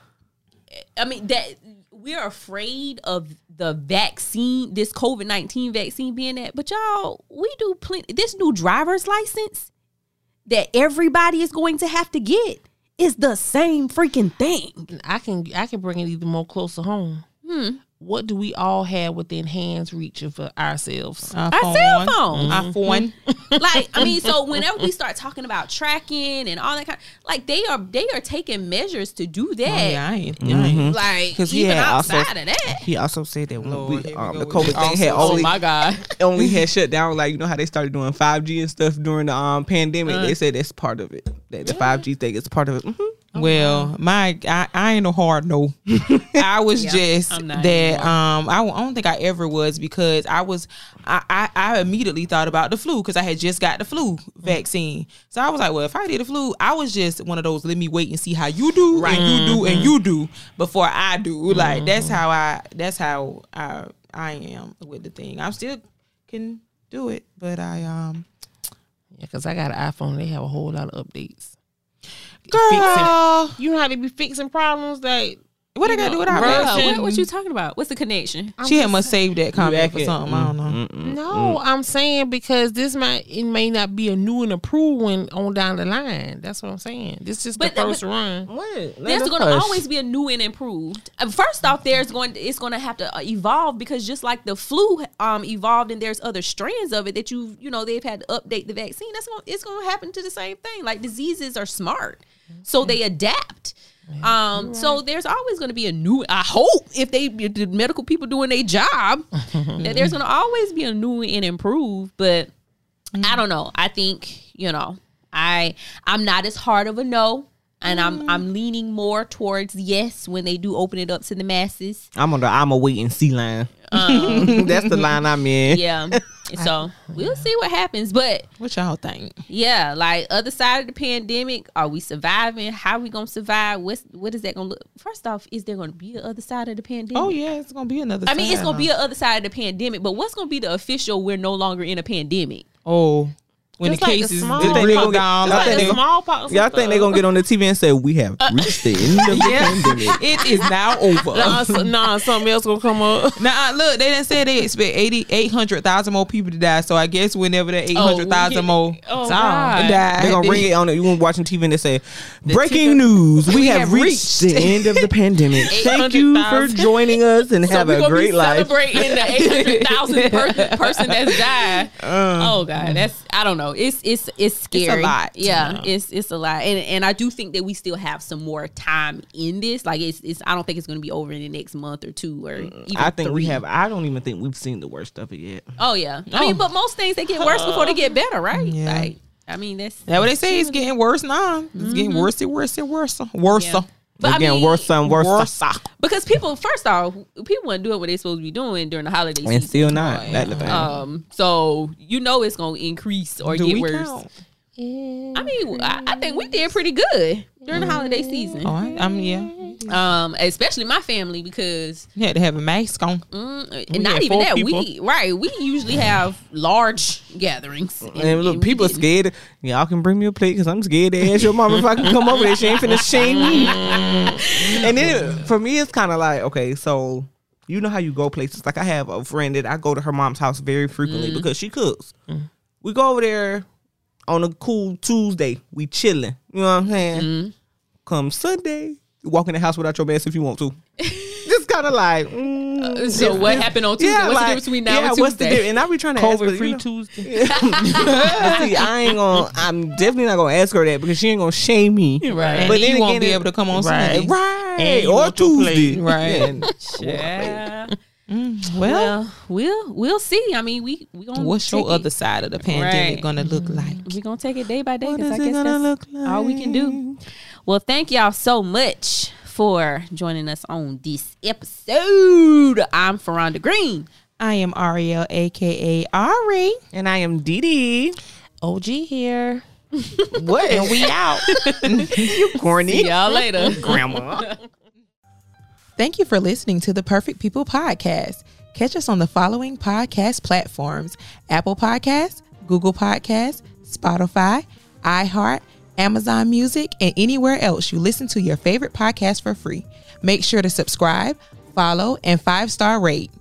I mean that we're afraid of the vaccine, this COVID nineteen vaccine being that. But y'all, we do plenty. This new driver's license that everybody is going to have to get is the same freaking thing. I can I can bring it even more closer home. Hmm. What do we all have within hands reach of uh, ourselves? iPhone, Our cell phone. our phone. like I mean, so whenever we start talking about tracking and all that kind, of, like they are they are taking measures to do that. Oh, yeah, I ain't. I ain't. Like 'Cause he even had also- outside of that. he also said that when Lord, we, here we um, the COVID this thing had only Oh, my God. only had shut down. Like you know how they started doing 5G and stuff during the um pandemic. Uh. they said that's part of it. That the 5G thing is part of it. Well, my I, I ain't no hard no. I was Yeah, just that anymore. um I, I don't think I ever was because I was I I, I immediately thought about the flu because I had just got the flu vaccine. So I was like, well, if I did the flu, I was just one of those let me wait and see how you do and you do and you do before I do. Like that's how I that's how I I am with the thing. I'm still can do it, but I um Yeah, because I got an iPhone. They have a whole lot of updates. Girl, You know how they be fixing problems that what I got to do with our Version- what, what you talking about? What's the connection? She had must save that comment back for at- something. I don't know. No, I'm saying because this might it may not be a new and approved one on down the line. That's what I'm saying. This is But the the- first run. What? There's going to always be a new and improved. Uh, First off, there's going to, it's going to have to uh, evolve because just like the flu um evolved and there's other strands of it that you you know they've had to update the vaccine. That's going it's going to happen to the same thing. Like diseases are smart, so they adapt. Um, so there's always going to be a new. I hope if they if the medical people doing their job, that there's going to always be a new and improved. But I don't know. I think you know. I I'm not as hard of a no, and I'm I'm mm. leaning more towards yes when they do open it up to the masses. I'm on the I'm a wait and see line. Um, that's the line I'm in. Yeah. so we'll see what happens. But What y'all think? yeah, like other side of the pandemic, are we surviving? How we gonna survive? What's what is that gonna look? First off, is there gonna be a other side of the pandemic? Oh yeah, it's gonna be another. I mean, it's gonna be huh? a other side of the pandemic, but what's gonna be the official? We're no longer in a pandemic. oh when Just the like the cases small- the down. Y'all like think they- they- smallpox. Y'all think they're gonna get on the TV and say we have reached the end of the yeah, pandemic? it is now over. Nah, so, nah, something else gonna come up. Now look, they didn't say they expect 80, 800,000 more people to die. So I guess whenever the eight hundred thousand more Oh, die, God. They're gonna ring it on. It. You gonna watching TV and they say, "Breaking news: We, have, have reached, reached. the end of the pandemic. Thank you for joining us and have we a gonna great be life." Celebrating the eight hundred thousand per- person that's died. Uh. oh God, that's I don't know. It's it's it's scary. lot. Yeah, it's it's a lot, and and I do think that we still have some more time in this. Like it's it's I don't think it's going to be over in the next month or two or mm. even I think we have. I don't even think we've seen the worst of it yet. Oh yeah, I mean, but most things they get worse before they get uh-huh. better, right? Yeah. Like I mean, that's That's what they say. It's getting worse now. It's getting mm-hmm. worse and worse and worse. Worse. Yeah. But I mean, worse and worse, Worse. because people first off, people weren't doing what they're supposed to be doing during the holiday and season. still not. That's the thing. Um, so you know it's gonna increase or Do get worse. count? I mean, I, I think we did pretty good during the holiday season. Oh, I, I mean, yeah. Um, especially my family because You had to have a mask on. mm, and not even that people. we right we usually have large gatherings. And, and look, and people scared. Y'all can bring me a plate because I'm scared to ask your mom if I can come over there. She ain't finna shame me. Mm. and then for me, it's kind of like, okay, so you know how you go places. Like I have a friend that I go to her mom's house very frequently mm. because she cooks. Mm. We go over there on a cool Tuesday. We chilling. You know what I'm saying? Come Sunday, you walk in the house without your mask if you want to. Just kind of like. mm, uh, So this- what happened on Tuesday? Yeah, what's like, the difference between now yeah, and what's the Tuesday? difference? And I be trying to ask her, COVID you free know- Tuesday. see, I ain't gonna. I'm definitely not gonna ask her that because she ain't gonna shame me. Right. And But then then you won't again, be it- able to come on Right. Sunday. Right. And or want your plate. Tuesday. Right. And- Yeah. Mm, well, Well, we'll we'll see. I mean, we we gonna what's your take other side of the pandemic Right. gonna look mm-hmm. like? we gonna take it day by day What because I it guess gonna that's look all we can do. Well, thank y'all so much for joining us on this episode. I'm Ferronda Green. I am Ariel, aka Ari. And I am Dee Dee. OG here. What? And we out. you corny. See y'all later. Grandma. Thank you for listening to the Perfect People Podcast. Catch us on the following podcast platforms Apple Podcasts, Google Podcasts, Spotify, iHeart, Amazon Music, and anywhere else you listen to your favorite podcast for free. Make sure to subscribe, follow, and five star rate.